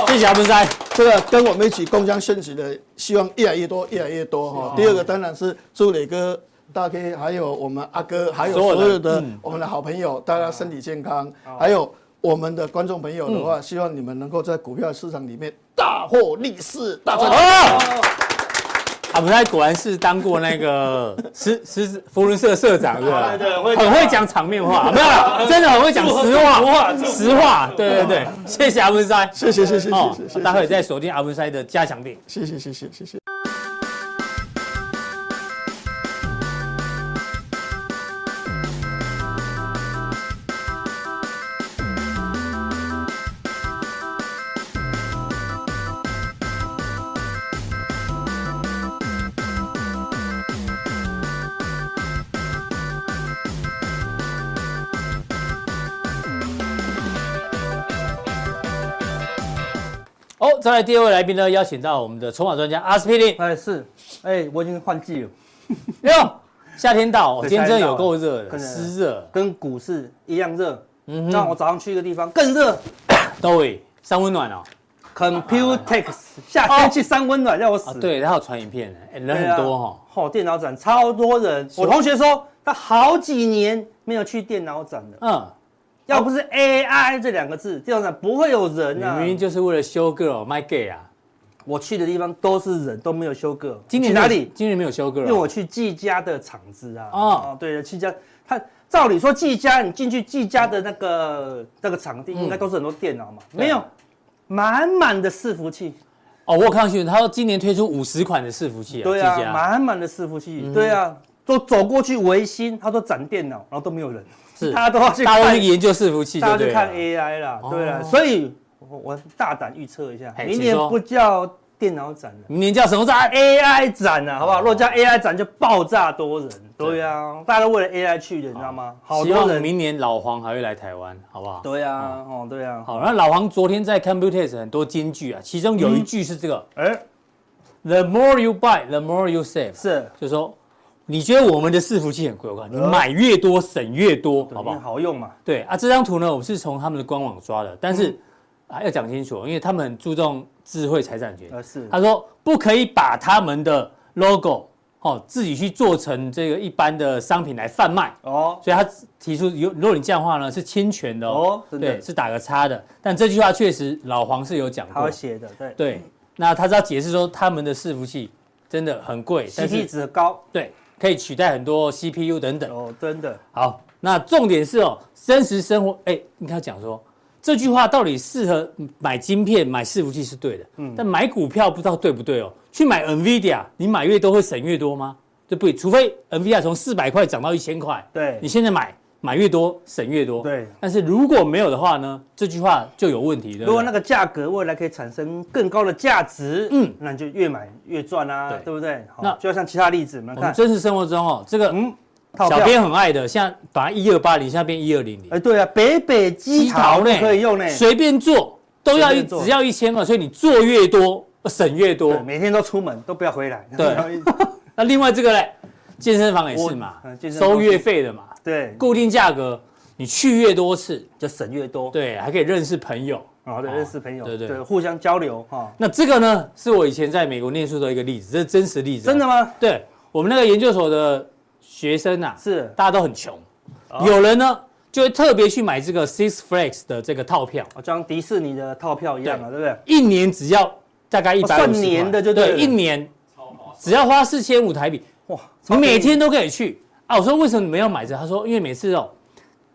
Speaker 2: 谢谢阿文塞，
Speaker 3: 这个跟我们一起共襄盛举的，希望越来越多，越来越多哈。第二个当然是祝磊哥、大 K，还有我们阿哥，还有
Speaker 2: 所有的
Speaker 3: 所有的我们的好朋友，大家身体健康，还有我们的观众朋友的话，希望你们能够在股票市场里面大获利市，大赚。
Speaker 2: 哦，阿文赛果然是当过那个实实福伦社社长，是吧？
Speaker 4: 对对会
Speaker 2: 很会讲场面话，没有，真的很会讲实话，实话，对对对，谢谢阿文赛，
Speaker 3: 谢谢谢谢
Speaker 2: 哦
Speaker 3: 谢谢
Speaker 2: 待会再锁定阿文赛的加强
Speaker 3: 点。谢谢谢谢谢
Speaker 2: 谢。再来第二位来宾呢，邀请到我们的筹码专家阿司匹林。
Speaker 4: 哎是，哎我已经换季了，
Speaker 2: 哟，夏天到，今天真的有够热的，湿热。
Speaker 4: 跟股市一样热。
Speaker 2: 嗯
Speaker 4: 那我早上去一个地方更热
Speaker 2: 都会三温暖哦。
Speaker 4: ，Computex 夏天去三温暖让我死
Speaker 2: 啊，。对，他有传影片，哎，人很多哈。
Speaker 4: 哦，电脑展超多人。我同学说他好几年没有去电脑展了，
Speaker 2: 嗯，
Speaker 4: 要不是 AI 这两个字，电脑展不会有人啊
Speaker 2: 明。明就是为了修 girl my gay 啊。
Speaker 4: 我去的地方都是人，都没有修 girl
Speaker 2: 今年
Speaker 4: 哪里？
Speaker 2: 今年没有修 girl，
Speaker 4: 因为我去技嘉的厂子啊。
Speaker 2: 哦
Speaker 4: 哦，对了，技嘉，他照理说技嘉，你进去技嘉的那个那个场地，应该都是很多电脑嘛，
Speaker 2: 嗯
Speaker 4: 没有，满满的伺服器。
Speaker 2: 哦，我有看到新闻，他说今年推出五十款的伺服器啊，
Speaker 4: 对啊满满的伺服器。对啊，都走过去维新，他都展电脑，然后都没有人。
Speaker 2: 是
Speaker 4: 大家都要去看
Speaker 2: 大家去研究伺服器，
Speaker 4: 大家去看。AI 啦，对了，
Speaker 2: 哦
Speaker 4: 所以我我大胆预测一下，明年不叫电脑展了。
Speaker 2: 明年叫什么展
Speaker 4: ？AI 展啊，好不好？
Speaker 2: 哦
Speaker 4: 如果叫 AI 展，就爆炸多人。对啊，大家都为了 AI 去的，你知道吗？好
Speaker 2: 希望
Speaker 4: 多人。
Speaker 2: 明年老黄还会来台湾，好不好？
Speaker 4: 对啊，哦，对啊。
Speaker 2: 好，那老黄昨天在 Computex 很多金句啊，其中有一句是这个、
Speaker 4: 哎
Speaker 2: ，The more you buy, the more you save，
Speaker 4: 是，
Speaker 2: 就是说你觉得我们的伺服器很贵，我告诉你，你买越多省越多，好
Speaker 4: 好不
Speaker 2: 不好？
Speaker 4: 好用嘛？
Speaker 2: 对啊，这张图呢，我是从他们的官网抓的，但是、
Speaker 4: 嗯
Speaker 2: 啊要讲清楚，因为他们很注重智慧财产权。
Speaker 4: 呃，是。
Speaker 2: 他说不可以把他们的 logo 哦自己去做成这个一般的商品来贩卖，
Speaker 4: 哦，
Speaker 2: 所以他提出有如果你这样的话呢是侵权的哦
Speaker 4: 哦，
Speaker 2: 对，是打个叉的。但这句话确实老黄是有讲
Speaker 4: 他
Speaker 2: 过
Speaker 4: 他写的，对。
Speaker 2: 对，那他是要解释说他们的伺服器真的很贵，但
Speaker 4: CP
Speaker 2: 是
Speaker 4: 值高，
Speaker 2: 对可以取代很多 CPU 等等。
Speaker 4: 哦，真的。
Speaker 2: 好，那重点是哦，真实生活，哎，你看他讲说这句话到底适合买晶片、买伺服器是对的，嗯，但买股票不知道对不对哦。去买 NVIDIA，你买越多会省越多吗？对不对，除非 NVIDIA 从四百块涨到一千块，
Speaker 4: 对
Speaker 2: 你现在买买越多省越多，
Speaker 4: 对。
Speaker 2: 但是如果没有的话呢，这句话就有问题的。
Speaker 4: 如果那个价格未来可以产生更高的价值，
Speaker 2: 嗯。
Speaker 4: 嗯，那你就越买越赚啊，
Speaker 2: 对。
Speaker 4: 对不对？
Speaker 2: 那
Speaker 4: 就像其他例子，我们看，
Speaker 2: 真实生活中哦，这个
Speaker 4: 嗯，
Speaker 2: 小编很爱的，现在本来一二八零，现在变一二零零。
Speaker 4: 哎，对啊，北北基桃呢？可以用呢，
Speaker 2: 随便做都要一只要一千二，所以你做越多省越多，。
Speaker 4: 每天都出门都不要回来，
Speaker 2: 对。那另外这个嘞，健身房也是嘛收月费的嘛，
Speaker 4: 对，
Speaker 2: 固定价格，你去越多次，
Speaker 4: 就省越多，
Speaker 2: 对，还可以认识朋友。
Speaker 4: 好的
Speaker 2: 哦
Speaker 4: 认识朋友，
Speaker 2: 对对。
Speaker 4: 互相交流哈，
Speaker 2: 那这个呢，是我以前在美国念书的一个例子，这是真实例子啊。
Speaker 4: 真的吗？
Speaker 2: 对我们那个研究所的学生啊，
Speaker 4: 是。
Speaker 2: 大家都很穷，
Speaker 4: 哦。
Speaker 2: 有人呢就会特别去买这个 Six Flags 的这个套票，
Speaker 4: 像迪士尼的套票一样嘛，对。不对？
Speaker 2: 一年只要大概一百
Speaker 4: 哦算年的就对了。
Speaker 2: 一年只要花四千五台币，
Speaker 4: 哇，
Speaker 2: 你每天都可以去啊！我说为什么你们要买这？他说因为每次哦，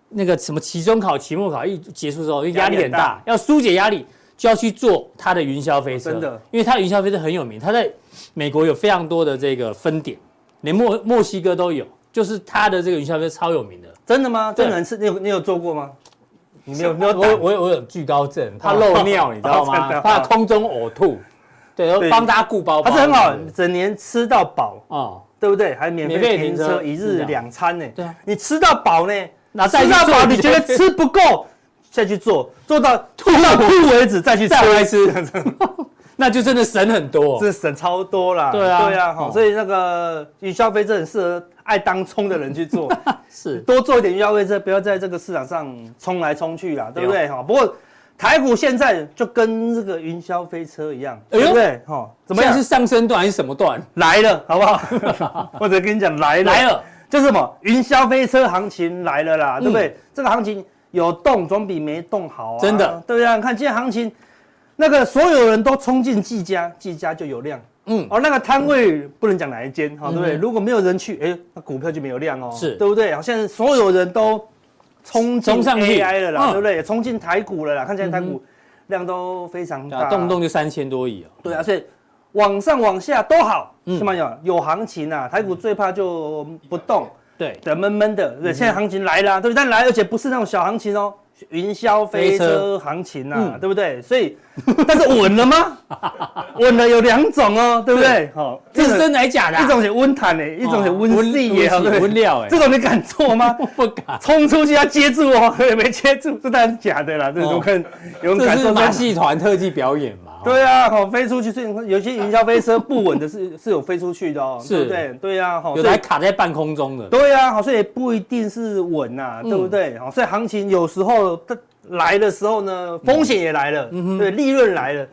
Speaker 2: 那个什么期中考、期末考一结束之后，压力很大要疏解压力，就要去做他的云霄飞车。
Speaker 4: 真的，
Speaker 2: 因为他的云霄飞车很有名，他在美国有非常多的这个分点，连墨墨西哥都有，就是他的这个云霄飞车超有名的。
Speaker 4: 真的
Speaker 2: 吗？
Speaker 4: 真的能吃？你有你有做过吗？你没有没有
Speaker 2: 我
Speaker 4: 胆
Speaker 2: 我有我有惧高症，怕漏尿，你知道
Speaker 4: 真吗？
Speaker 2: 怕空中呕吐，对，要
Speaker 4: 对
Speaker 2: 帮大家顾包包。
Speaker 4: 它是很好整年吃到饱，
Speaker 2: 哦，
Speaker 4: 对不对？还免
Speaker 2: 免费
Speaker 4: 费停
Speaker 2: 停车
Speaker 4: 车，一日两餐呢。
Speaker 2: 对啊。
Speaker 4: 你吃到饱呢，吃到饱，你觉得吃不够，再去做，做到 吐到吐为止，再去
Speaker 2: 再回来
Speaker 4: 吃，
Speaker 2: 吃，那就真的省很多。
Speaker 4: 这省超多啦。
Speaker 2: 对啊。
Speaker 4: 对啊，哈，所以那个云霄飞车很适合爱当冲的人去做，
Speaker 2: 是。
Speaker 4: 多做一点云霄飞车，不要在这个市场上冲来冲去啦，对不对？哈，不过台股现在就跟这个云霄飞车一样，
Speaker 2: 哎
Speaker 4: 对不对？哈，怎
Speaker 2: 么样是？上升段还是什么段？
Speaker 4: 来了，好不好？或者跟你讲来了，
Speaker 2: 来了，
Speaker 4: 就是什么云霄飞车行情来了啦，
Speaker 2: 嗯
Speaker 4: 对不对？这个行情有动总比没动好啊，
Speaker 2: 真的，
Speaker 4: 对不对？你看今天行情，那个所有人都冲进技嘉，技嘉就有量。
Speaker 2: 嗯，
Speaker 4: 哦，那个摊位不能讲哪一间，哈、对不对？
Speaker 2: 嗯
Speaker 4: 如果没有人去，哎，那股票就没有量哦，
Speaker 2: 是
Speaker 4: 对不对？好像所有人都冲进
Speaker 2: 冲上去
Speaker 4: AI 了啦，
Speaker 2: 嗯
Speaker 4: 对不对？冲进台股了啦，看起来台股量都非常大，
Speaker 2: 啊动不动就三千多亿哦。
Speaker 4: 对啊，所以往上往下都好，
Speaker 2: 嗯
Speaker 4: 是吗？有有行情啊，台股最怕就不动，
Speaker 2: 对，
Speaker 4: 的闷闷的，对？现在行情来了啊，对不对？但来，而且不是那种小行情哦，云霄飞
Speaker 2: 飞车
Speaker 4: 车行情啊，
Speaker 2: 嗯
Speaker 4: 对不对？所以，但是稳了吗？稳了有两种哦，对不对？好，
Speaker 2: 这是真的还假的啊？
Speaker 4: 一种是温坦的，一种是温细耶，
Speaker 2: 温
Speaker 4: 对不对
Speaker 2: 温料哎
Speaker 4: 这种你敢做
Speaker 2: 吗？不敢。
Speaker 4: 冲出去要接住哦，没接住，这当然是假的啦，这种可能有人
Speaker 2: 这是
Speaker 4: 敢做
Speaker 2: 马戏团特技表演嘛？
Speaker 4: 对啊，好飞出去，所以有些云霄飞车不稳的是 是有飞出去的哦，
Speaker 2: 是。
Speaker 4: 对不对？对啊，好，
Speaker 2: 有的
Speaker 4: 还
Speaker 2: 卡在半空中的。
Speaker 4: 对啊，好，所以也不一定是稳呐，
Speaker 2: 嗯。
Speaker 4: 对不对？好，所以行情有时候它来的时候呢，风险也来了，
Speaker 2: 嗯
Speaker 4: 对，利润来了，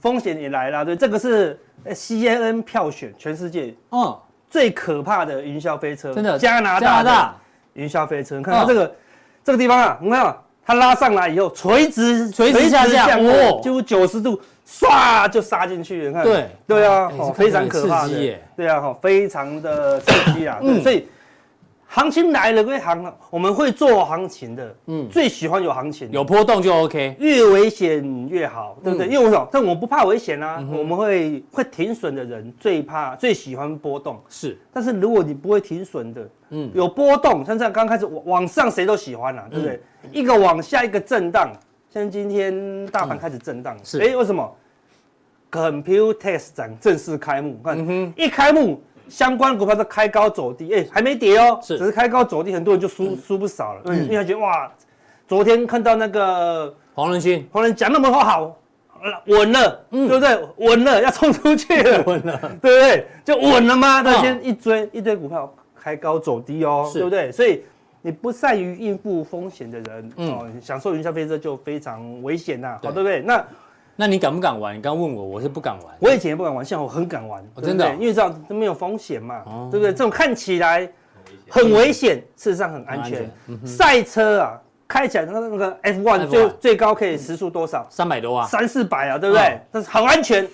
Speaker 4: 风险也来了，对，这个是呃 CNN 票选全世界
Speaker 2: 嗯，
Speaker 4: 最可怕的云霄飞车，
Speaker 2: 真的，
Speaker 4: 加拿
Speaker 2: 加拿
Speaker 4: 大。的
Speaker 2: 大
Speaker 4: 云霄飞车，你看
Speaker 2: 嗯
Speaker 4: 它这个这个地方啊，你看啊它拉上来以后，垂直
Speaker 2: 垂直下降
Speaker 4: 降
Speaker 2: 哦，
Speaker 4: 几乎九十度，唰就杀进去了，你看，
Speaker 2: 对。
Speaker 4: 对啊，
Speaker 2: 哎
Speaker 4: 哦，
Speaker 2: 这看起来
Speaker 4: 非常可怕的。对啊，好，非常的刺激啊，所以行情来了会行了，我们会做行情的，嗯，最喜欢有行。情，
Speaker 2: 有波动就 OK，
Speaker 4: 越危险越好，对不对？因为我说，但我不怕危险啊，我们会会停损的人最怕最喜欢波动，
Speaker 2: 是。
Speaker 4: 但是如果你不会停损的，嗯，有波动，像这样刚开始往上谁都喜欢啊，对不对？一个往下一个震荡，像今天大盘开始震荡，是。哎，为什么？Computex 展正式开幕，看，一开幕。相关股票都开高走低，哎、欸，还没跌哦，是只是开高走低，很多人就输输、嗯、不少了，嗯，因为他觉得哇，昨天看到那个
Speaker 2: 黄仁勋，
Speaker 4: 黄仁讲那么多好，稳了，嗯，对不对？稳了，要冲出去了，稳了，对不对？就稳了吗？他先一追一堆股票开高走低哦，是对不对？所以你不善于应付风险的人，嗯、哦，享受云霄飞车就非常危险呐，好，对不对？那。
Speaker 2: 那你敢不敢玩？你刚刚问我，我是不敢玩。
Speaker 4: 我以前也不敢玩，现在我很敢玩，真的，因为知道都没有风险嘛，对不对？这种看起来很危险，事实上很安全。赛车啊，开起来那那个 F1 最最高可以时速多少？
Speaker 2: 三百多啊，
Speaker 4: 三四百啊，对不对？但是很安全，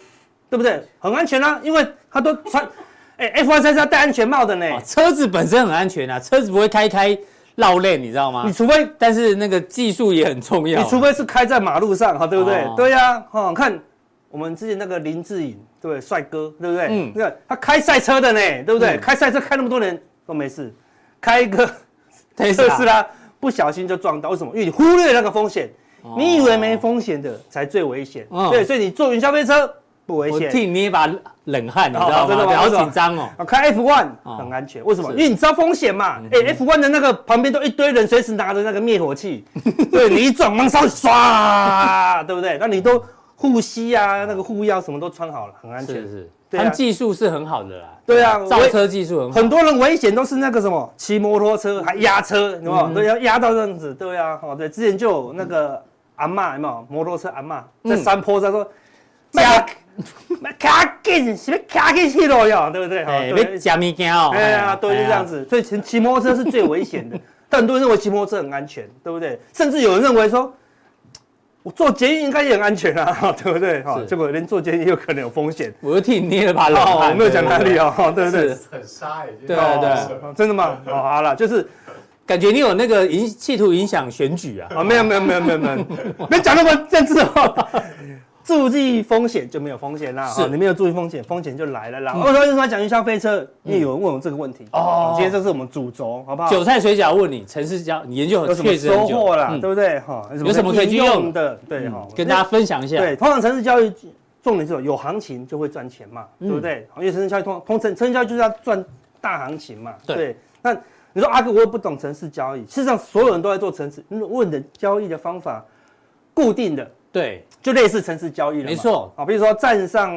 Speaker 4: 对不对？很安全啊，因为它都穿，哎，F1 赛车要戴安全帽的呢。
Speaker 2: 车子本身很安全啊，车子不会开开。绕链，你知道吗？
Speaker 4: 你除非，
Speaker 2: 但是那个技术也很重要。
Speaker 4: 你除非是开在马路上，哈，对不对？对呀，哈，看我们之前那个林志颖，对不对？帅哥，对不对？嗯，对，他开赛车的呢，对不对？开赛车开那么多年都没事，开一个 特斯拉不小心就撞到，为什么？因为你忽略那个风险，你以为没风险的才最危险。对，所以你坐云霄飞车。不危险，
Speaker 2: 我替你捏一把冷汗，你知道吗？真的好紧张哦。
Speaker 4: 开 F1 很安全，为什么？因为你知道风险嘛。哎，F1 的那个旁边都一堆人，随时拿着那个灭火器。对，你一撞，马上唰，对不对？那你都护膝啊，那个护腰什么都穿好了，很安全。是是，
Speaker 2: 他们技术是很好的啦。
Speaker 4: 对啊，
Speaker 2: 造车技术很好。
Speaker 4: 很多人危险都是那个什么，骑摩托车还压车，有没有？都要压到这样子，对啊。哦，对，之前就有那个阿嬷，有没有？摩托车阿嬷在山坡上说。加，卡紧，什么卡紧去了哟，对不对？
Speaker 2: 哎，别加物件哦。
Speaker 4: 哎呀，都是这样子。所以骑骑摩托车是最危险的，但很多人认为骑摩托车很安全，对不对？甚至有人认为说，我坐捷运应该也很安全啊，对不对？哈，结果连坐捷运也有可能有风险。
Speaker 2: 我又替你捏了把冷汗，
Speaker 4: 我没有讲哪里哦，对不对？
Speaker 5: 很杀已
Speaker 2: 经。对对，
Speaker 4: 真的吗？好了，就是
Speaker 2: 感觉你有那个影企图影响选举啊？
Speaker 4: 啊，没有没有没有没有没有，别讲那么政治哦。注意风险就没有风险啦，是你没有注意风险，风险就来了啦。我说为什么讲云霄飞车？因为有人问我这个问题哦。今天这是我们主轴，好不好？
Speaker 2: 韭菜水饺问你，城市交你研究很确实
Speaker 4: 收获了，对不对？哈，
Speaker 2: 有什么可以用的？
Speaker 4: 对哈，
Speaker 2: 跟大家分享一下。
Speaker 4: 对，通常城市交易重点是有行情就会赚钱嘛，对不对？因为城市交易通通城城市交易就是要赚大行情嘛。对。那你说阿哥我也不懂城市交易，事实上所有人都在做城市，问的交易的方法固定的。
Speaker 2: 对，
Speaker 4: 就类似城市交易了，
Speaker 2: 没错。
Speaker 4: 啊，比如说站上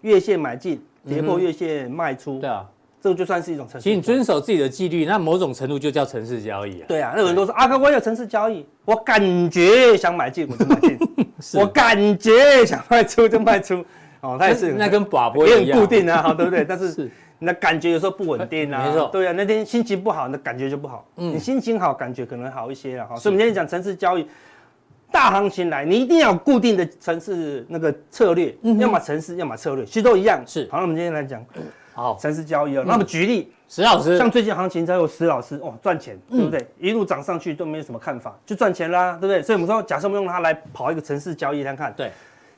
Speaker 4: 月线买进，跌破月线卖出，
Speaker 2: 对啊，
Speaker 4: 这个就算是一种城市。
Speaker 2: 其实你遵守自己的纪律，那某种程度就叫城市交易啊。
Speaker 4: 对啊，那有人都说阿哥，我有城市交易，我感觉想买进我就买进，我感觉想卖出就卖出，哦，他也是。
Speaker 2: 那跟寡不一
Speaker 4: 样，固定啊，对不对？但是你的感觉有时候不稳定啊，
Speaker 2: 没错，
Speaker 4: 对啊，那天心情不好，你的感觉就不好，嗯，你心情好，感觉可能好一些了哈。所以我们今天讲城市交易。大行情来，你一定要有固定的城市那个策略，嗯要么城市，要么策略，其实都一样。是，好，那我们今天来讲，好，城市交易哦。那么举例，
Speaker 2: 石老师，
Speaker 4: 像最近行情才有石老师哦，赚钱，对不对？一路涨上去都没有什么看法，就赚钱啦，对不对？所以我们说，假设我们用它来跑一个城市交易，看看，对，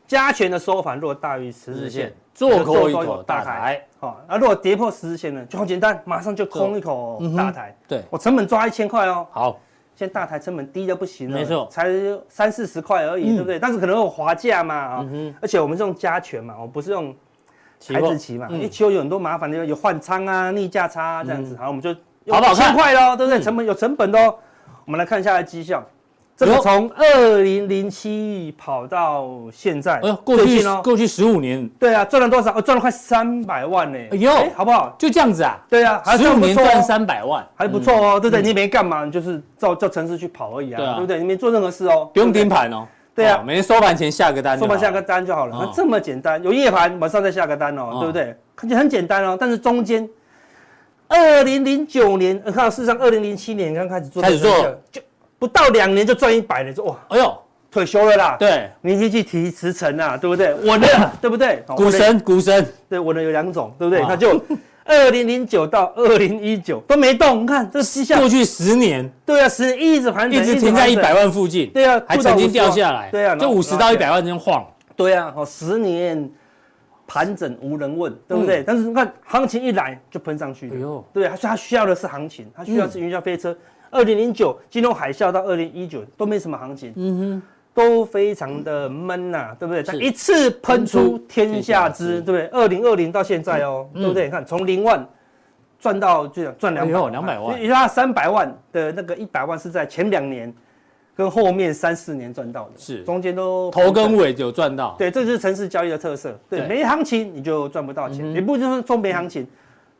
Speaker 4: 加权的收盘若大于十日线，
Speaker 2: 做空一口大台，
Speaker 4: 好，那如果跌破十日线呢，就很简单，马上就空一口大台。对，我成本抓一千块哦。好。现在大台成本低的不行了，没错，才三四十块而已，对不对？但是可能有滑价嘛，啊，而且我们是用加权嘛，我不是用台子期嘛，因为期货有很多麻烦的，有换仓啊、逆价差这样子，好，我们就好不好看？快喽，对不对？成本有成本的哦，我们来看一下绩效。这个从二零零七跑到现在，哎呦，
Speaker 2: 过去过去十五年，
Speaker 4: 对啊，赚了多少？赚了快三百万呢！哎呦，好不好？
Speaker 2: 就这样子啊？
Speaker 4: 对啊，
Speaker 2: 十五年赚三百万，
Speaker 4: 还不错哦，对不对？你没干嘛，你就是照照程式去跑而已啊，对不对？你没做任何事哦，
Speaker 2: 不用盯盘哦。对啊，每天收盘前下个单，
Speaker 4: 收盘下个单就好了。那这么简单，有夜盘晚上再下个单哦，对不对？看起来很简单哦，但是中间二零零九年，看到事实上二零零七年刚开始做，
Speaker 2: 开始做就。
Speaker 4: 不到两年就赚一百了，说哇，哎呦，退休了啦。
Speaker 2: 对，你
Speaker 4: 可以去提辞呈啊，对不对？稳了，对不对？
Speaker 2: 股神，股神，
Speaker 4: 对，稳了有两种，对不对？那就二零零九到二零一九都没动，你看这个绩效，
Speaker 2: 过去十年，
Speaker 4: 对啊，十年一直盘整，
Speaker 2: 一直停在一百万附近，
Speaker 4: 对啊，
Speaker 2: 还曾经掉下来，
Speaker 4: 对啊，
Speaker 2: 就五十到一百万之间晃，
Speaker 4: 对啊，哦，十年盘整无人问，对不对？但是你看行情一来就喷上去了，对，他说他需要的是行情，他需要是云霄飞车。二零零九金融海啸到二零一九都没什么行情，嗯哼，都非常的闷呐，对不对？它一次喷出天下知，对不对？二零二零到现在哦，对不对？你看从零万赚到就赚两百
Speaker 2: 两百万，
Speaker 4: 也就是三百万的那个一百万是在前两年跟后面三四年赚到的，
Speaker 2: 是。
Speaker 4: 中间都
Speaker 2: 头跟尾有赚到，
Speaker 4: 对，这就是城市交易的特色，对，没行情你就赚不到钱，也不就是说没行情。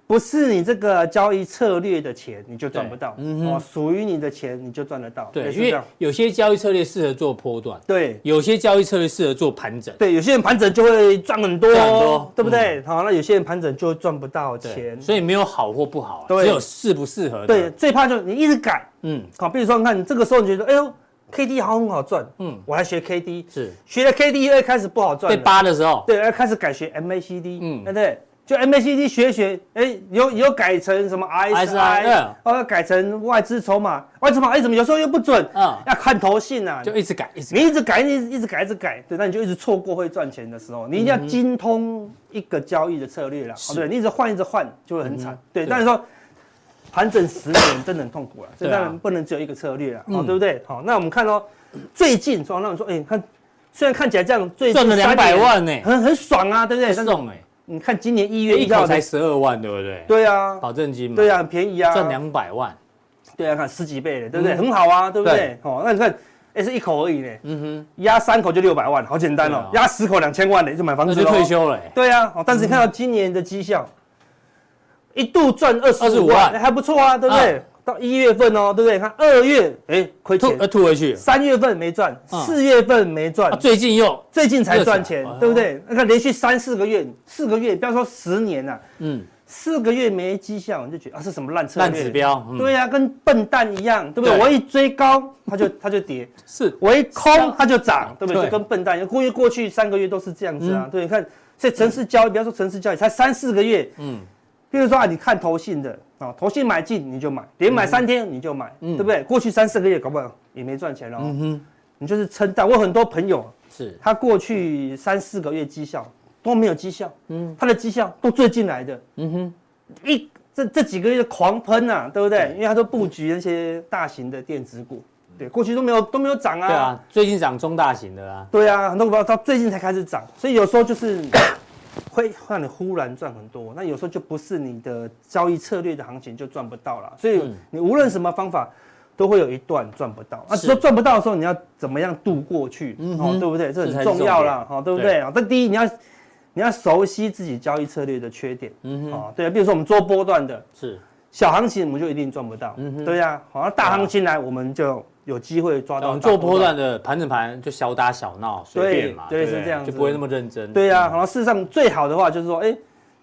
Speaker 4: 不是你这个交易策略的钱，你就赚不到。嗯哦，属于你的钱你就赚得到。
Speaker 2: 对，因为有些交易策略适合做波段，
Speaker 4: 对，
Speaker 2: 有些交易策略适合做盘整，
Speaker 4: 对，有些人盘整就会赚很多，很多，对不对？好，那有些人盘整就赚不到钱，
Speaker 2: 所以没有好或不好，只有适不适合。
Speaker 4: 对，最怕就是你一直改，嗯，好，比如说你看你这个时候你觉得，哎呦，K D 好很好赚，嗯，我还学 K D，是。学了 K D 又开始不好赚，
Speaker 2: 被扒的时候，
Speaker 4: 对，要开始改学 M A C D，嗯，对不对？就 MACD 学学，哎，有有改成什么 RSI，哦，改成外资筹码，外资筹码，哎，怎么有时候又不准？嗯，要看投信啊，
Speaker 2: 就一直改，一直
Speaker 4: 你一直改，一直一直改，一直改，对，那你就一直错过会赚钱的时候。你一定要精通一个交易的策略了，对，你一直换，一直换，就会很惨。对，但是说盘整十年真的很痛苦了，这当然不能只有一个策略了，好，对不对？好，那我们看哦，最近说，那我说，哎，看，虽然看起来这样，最近
Speaker 2: 赚了两百万呢，
Speaker 4: 很很爽啊，对不对？
Speaker 2: 爽哎。
Speaker 4: 你看今年一月一
Speaker 2: 号才十二万，对不对？
Speaker 4: 对啊，
Speaker 2: 保证金嘛。
Speaker 4: 对啊，很便宜啊，
Speaker 2: 赚两百万。
Speaker 4: 对啊，看十几倍的，对不对？很好啊，对不对？哦，那你看，哎，是一口而已呢。嗯哼，压三口就六百万，好简单哦。压十口两千万呢，就买房子
Speaker 2: 就退休了。
Speaker 4: 对啊，哦，但是你看到今年的绩效，一度赚二十五万，还不错啊，对不对？到一月份哦，对不对？看二月，哎，亏钱，
Speaker 2: 呃，吐回去。
Speaker 4: 三月份没赚，四月份没赚，
Speaker 2: 最近又
Speaker 4: 最近才赚钱，对不对？那看连续三四个月，四个月，不要说十年呐，嗯，四个月没绩效，你就觉得啊，是什么烂策略？
Speaker 2: 烂指标。
Speaker 4: 对呀，跟笨蛋一样，对不对？我一追高，它就它就跌，是 我一空它就涨，对不对？就跟笨蛋一样，过去过去三个月都是这样子啊，对，你看这城市交易，不要说城市交易，才三四个月，嗯。比如说啊，你看投信的啊，投信买进你就买，连买三天你就买，对不对？过去三四个月搞不好也没赚钱哦。嗯哼，你就是撑到。我很多朋友是，他过去三四个月绩效都没有绩效，嗯，他的绩效都最近来的，嗯哼，一这这几个月的狂喷啊，对不对？因为他都布局那些大型的电子股，对，过去都没有都没有涨啊。
Speaker 2: 对啊，最近涨中大型的啊。
Speaker 4: 对啊，很多股票到最近才开始涨，所以有时候就是。会让你忽然赚很多，那有时候就不是你的交易策略的行情就赚不到了。所以你无论什么方法，都会有一段赚不到。啊，说赚不到的时候，你要怎么样度过去？哦，对不对？这很重要啦，哈，对不对啊？这第一，你要你要熟悉自己交易策略的缺点。嗯哼，对啊，比如说我们做波段的，是小行情我们就一定赚不到。对呀，好，大行情来我们就。有机会抓到
Speaker 2: 做波段的盘整盘就小打小闹随便嘛，
Speaker 4: 对，是这样，
Speaker 2: 就不会那么认真。
Speaker 4: 对呀，好，事实上最好的话就是说，哎，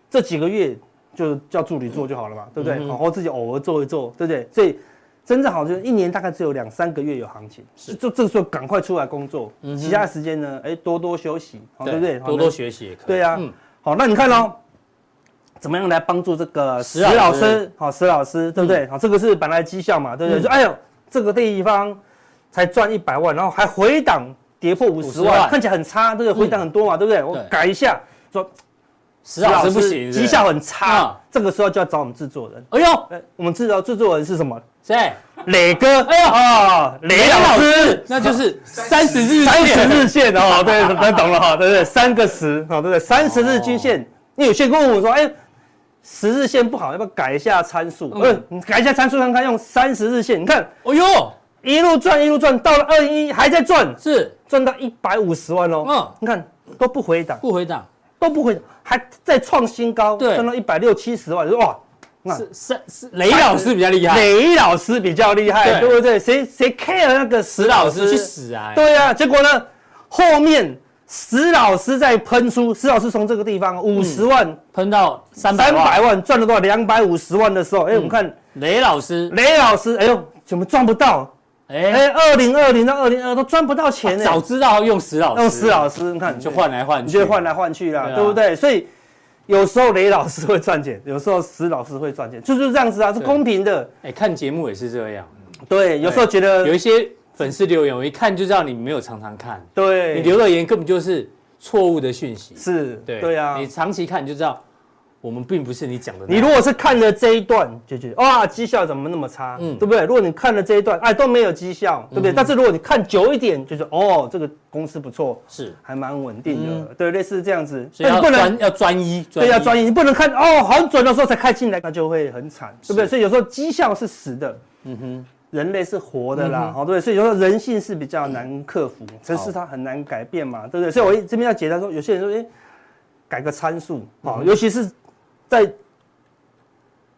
Speaker 4: 这几个月就叫助理做就好了嘛，对不对？好好自己偶尔做一做，对不对？所以真正好就是一年大概只有两三个月有行情，是就这个时候赶快出来工作，嗯其他时间呢，哎，多多休息，对不对？
Speaker 2: 多多学习也可以。
Speaker 4: 对呀，好，那你看哦，怎么样来帮助这个石老师？好，石老师，对不对？好，这个是本来绩效嘛，对不对？说哎呦。这个地方才赚一百万，然后还回档跌破五十万，看起来很差，对不对？回档很多嘛，对不对？我改一下，说
Speaker 2: 石老师不行，
Speaker 4: 绩效很差，这个时候就要找我们制作人。哎呦，我们制作制作人是什么？谁？磊哥。哎呦啊，磊老师，
Speaker 2: 那就是三十日
Speaker 4: 三十日线哦，对，那懂了哈，对不对？三个十，好，对不对？三十日均线，你有些客户说，哎。十日线不好，要不要改一下参数？嗯，你改一下参数看看，用三十日线，你看，哎呦，一路赚一路赚，到了二零一还在赚，是赚到一百五十万哦。嗯，你看都不回档，
Speaker 2: 不回档，
Speaker 4: 都不回档，还在创新高，对，赚到一百六七十万，哇，
Speaker 2: 那是是是雷老师比较厉害，
Speaker 4: 雷老师比较厉害，对不对？谁谁 care 那个石老师
Speaker 2: 去死啊？
Speaker 4: 对啊，结果呢，后面。石老师在喷出，石老师从这个地方五十万
Speaker 2: 喷到三百
Speaker 4: 万，赚了多少？两百五十万的时候，哎，我们看
Speaker 2: 雷老师，
Speaker 4: 雷老师，哎呦，怎么赚不到？哎，二零二零到二零二都赚不到钱呢。
Speaker 2: 早知道用石老师，
Speaker 4: 用石老师，你看
Speaker 2: 就换来换去，
Speaker 4: 就换来换去了，对不对？所以有时候雷老师会赚钱，有时候石老师会赚钱，就是这样子啊，是公平的。
Speaker 2: 哎，看节目也是这样。
Speaker 4: 对，有时候觉得
Speaker 2: 有一些粉丝留言，我一看就知道你没有常常看。
Speaker 4: 对，
Speaker 2: 你留的言根本就是错误的讯息。
Speaker 4: 是，
Speaker 2: 对，
Speaker 4: 对啊。
Speaker 2: 你长期看你就知道。我们并不是你讲的。
Speaker 4: 你如果是看了这一段，就觉得哇，绩效怎么那么差，嗯，对不对？如果你看了这一段，哎，都没有绩效，对不对？但是如果你看久一点，就是哦，这个公司不错，
Speaker 2: 是还
Speaker 4: 蛮稳定的，对，类似这样子。
Speaker 2: 所以不能要专一，
Speaker 4: 对，要专一，你不能看哦，很准的时候才开进来，那就会很惨，对不对？所以有时候绩效是死的，嗯哼，人类是活的啦，好，对，所以有时候人性是比较难克服，城市它很难改变嘛，对不对？所以我这边要解答说，有些人说，哎，改个参数，好，尤其是在。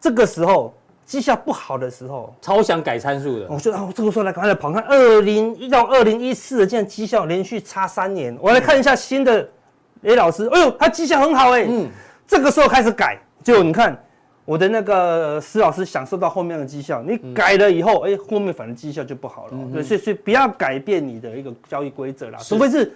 Speaker 4: 这个时候绩效不好的时候，
Speaker 2: 超想改参数的。
Speaker 4: 我说啊，这个时候来赶快来跑看，二零一到二零一四的这样绩效连续差三年，我来看一下新的 A 老师。哎呦，他绩效很好哎。嗯。这个时候开始改，就你看我的那个施老师享受到后面的绩效，你改了以后，哎，后面反正绩效就不好了。对，所以所以不要改变你的一个交易规则啦，除非是。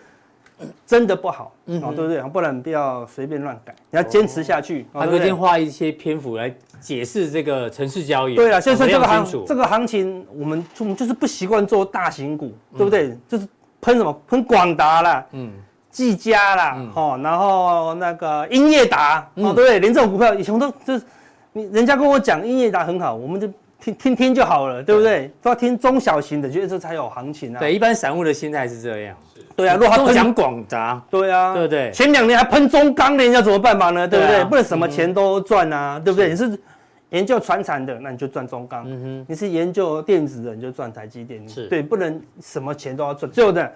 Speaker 4: 真的不好，嗯，对不对？不然不要随便乱改，你要坚持下去。
Speaker 2: 他昨天花一些篇幅来解释这个城市交易。
Speaker 4: 对啊，所以说这个行这个行情，我们我们就是不习惯做大型股，对不对？就是喷什么喷广达啦，嗯，技嘉啦，哦，然后那个英业达，哦，对不对？连这种股票以前都就是你人家跟我讲英业达很好，我们就。听听听就好了，对不对？都要听中小型的，觉得这才有行情啊。
Speaker 2: 对，一般散户的心态是这样。
Speaker 4: 对啊，如果他
Speaker 2: 讲广达，
Speaker 4: 对啊，
Speaker 2: 对不对？
Speaker 4: 前两年还喷中钢的，人家怎么办法呢？对不对？不能什么钱都赚啊，对不对？你是研究传产的，那你就赚中钢。嗯哼。你是研究电子的，你就赚台积电。是。对，不能什么钱都要赚，最后的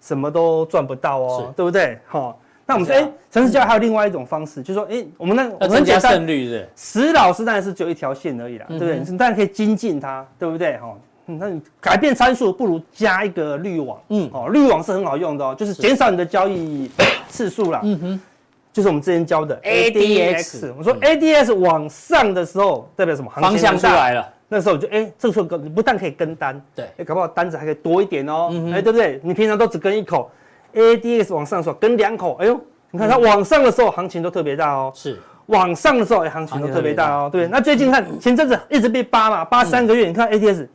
Speaker 4: 什么都赚不到哦，对不对？好。那我们说，哎，程式交易还有另外一种方式，就是说，哎，我们那我们
Speaker 2: 增加胜率是。
Speaker 4: 施老师当然是只有一条线而已啦，对不对？你当然可以精进它，对不对？哈，那你改变参数不如加一个滤网，嗯，哦，滤网是很好用的哦，就是减少你的交易次数啦。嗯哼，就是我们之前教的 ADX。我说 ADX 往上的时候代表什么？
Speaker 2: 方向出来了。
Speaker 4: 那时候就哎，这个时候你不但可以跟单，对，哎，搞不好单子还可以多一点哦，哎，对不对？你平常都只跟一口。ADX 往上的时候跟两口，哎呦，你看它往上的时候行情都特别大哦，是。往上的时候哎行情都特别大哦，对。那最近看前阵子一直被扒嘛，扒三个月，你看 ADX